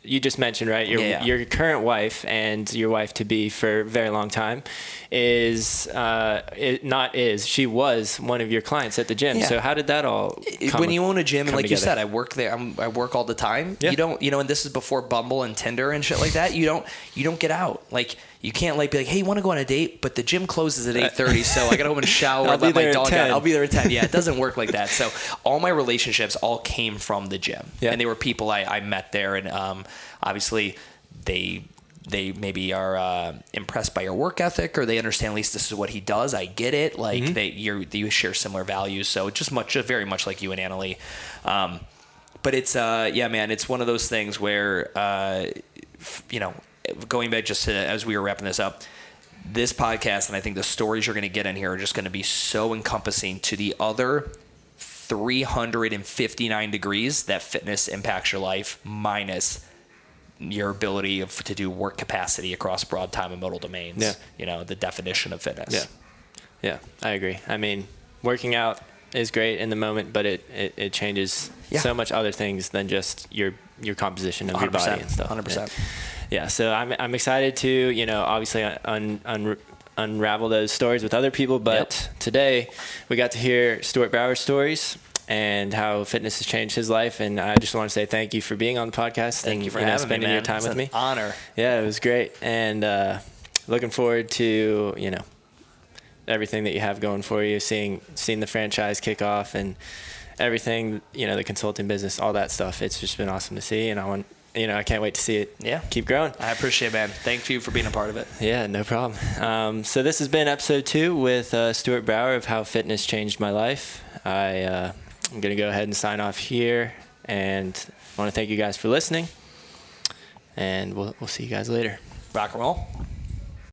Speaker 1: you just mentioned right your
Speaker 2: Yeah.
Speaker 1: your current wife and your wife to be for a very long time is uh it not is she was one of your clients at the gym.
Speaker 2: Yeah.
Speaker 1: So how did that all come
Speaker 2: when you own a gym and like you said i work there I'm, i work all the time
Speaker 1: Yeah.
Speaker 2: you don't you know and this is before bumble and tinder and shit like that you don't you don't get out like you can't like be like hey you want to go on a date but the gym closes at 8.30 so i gotta go and [LAUGHS] shower
Speaker 1: I'll
Speaker 2: let my dog out
Speaker 1: 10.
Speaker 2: i'll be there at 10 yeah it doesn't work like that so all my relationships all came from the gym
Speaker 1: Yeah.
Speaker 2: and they were people i, I met there and um, obviously they they maybe are uh, impressed by your work ethic or they understand at least this is what he does. I get it. Like
Speaker 1: Mm-hmm.
Speaker 2: they you you share similar values. So just much just very much like you and Annalie. Um, but it's uh yeah man, it's one of those things where uh, you know going back just to, as we were wrapping this up. This podcast and I think the stories you're going to get in here are just going to be so encompassing to the other 359 degrees that fitness impacts your life minus your ability of, to do work capacity across broad time and modal domains.
Speaker 1: Yeah.
Speaker 2: You know, the definition of fitness.
Speaker 1: Yeah. Yeah, I agree. I mean, working out is great in the moment, but it it, it changes
Speaker 2: Yeah.
Speaker 1: so much other things than just your your composition of your body and stuff.
Speaker 2: 100%.
Speaker 1: Yeah, so I'm I'm excited to you know obviously un, un, unravel those stories with other people, but today we got to hear Stuart Brower's stories and how fitness has changed his life, and I just want to say thank you for being on the podcast
Speaker 2: Thank
Speaker 1: and
Speaker 2: you for
Speaker 1: know,
Speaker 2: having
Speaker 1: spending
Speaker 2: me, man.
Speaker 1: your time
Speaker 2: It's
Speaker 1: with
Speaker 2: an
Speaker 1: me.
Speaker 2: honor.
Speaker 1: Yeah, it was great, and uh, looking forward to you know everything that you have going for you, seeing seeing the franchise kick off and everything you know the consulting business, all that stuff. It's just been awesome to see, and I want you know I can't wait to see it.
Speaker 2: Yeah.
Speaker 1: keep growing.
Speaker 2: I appreciate it, man. Thank you for being a part of it.
Speaker 1: Yeah, no problem. Um, so this has been episode two with uh, Stuart Brower of How Fitness Changed My Life. I uh, I'm gonna go ahead and sign off here, and I want to thank you guys for listening, and we'll we'll see you guys later.
Speaker 2: Rock and roll.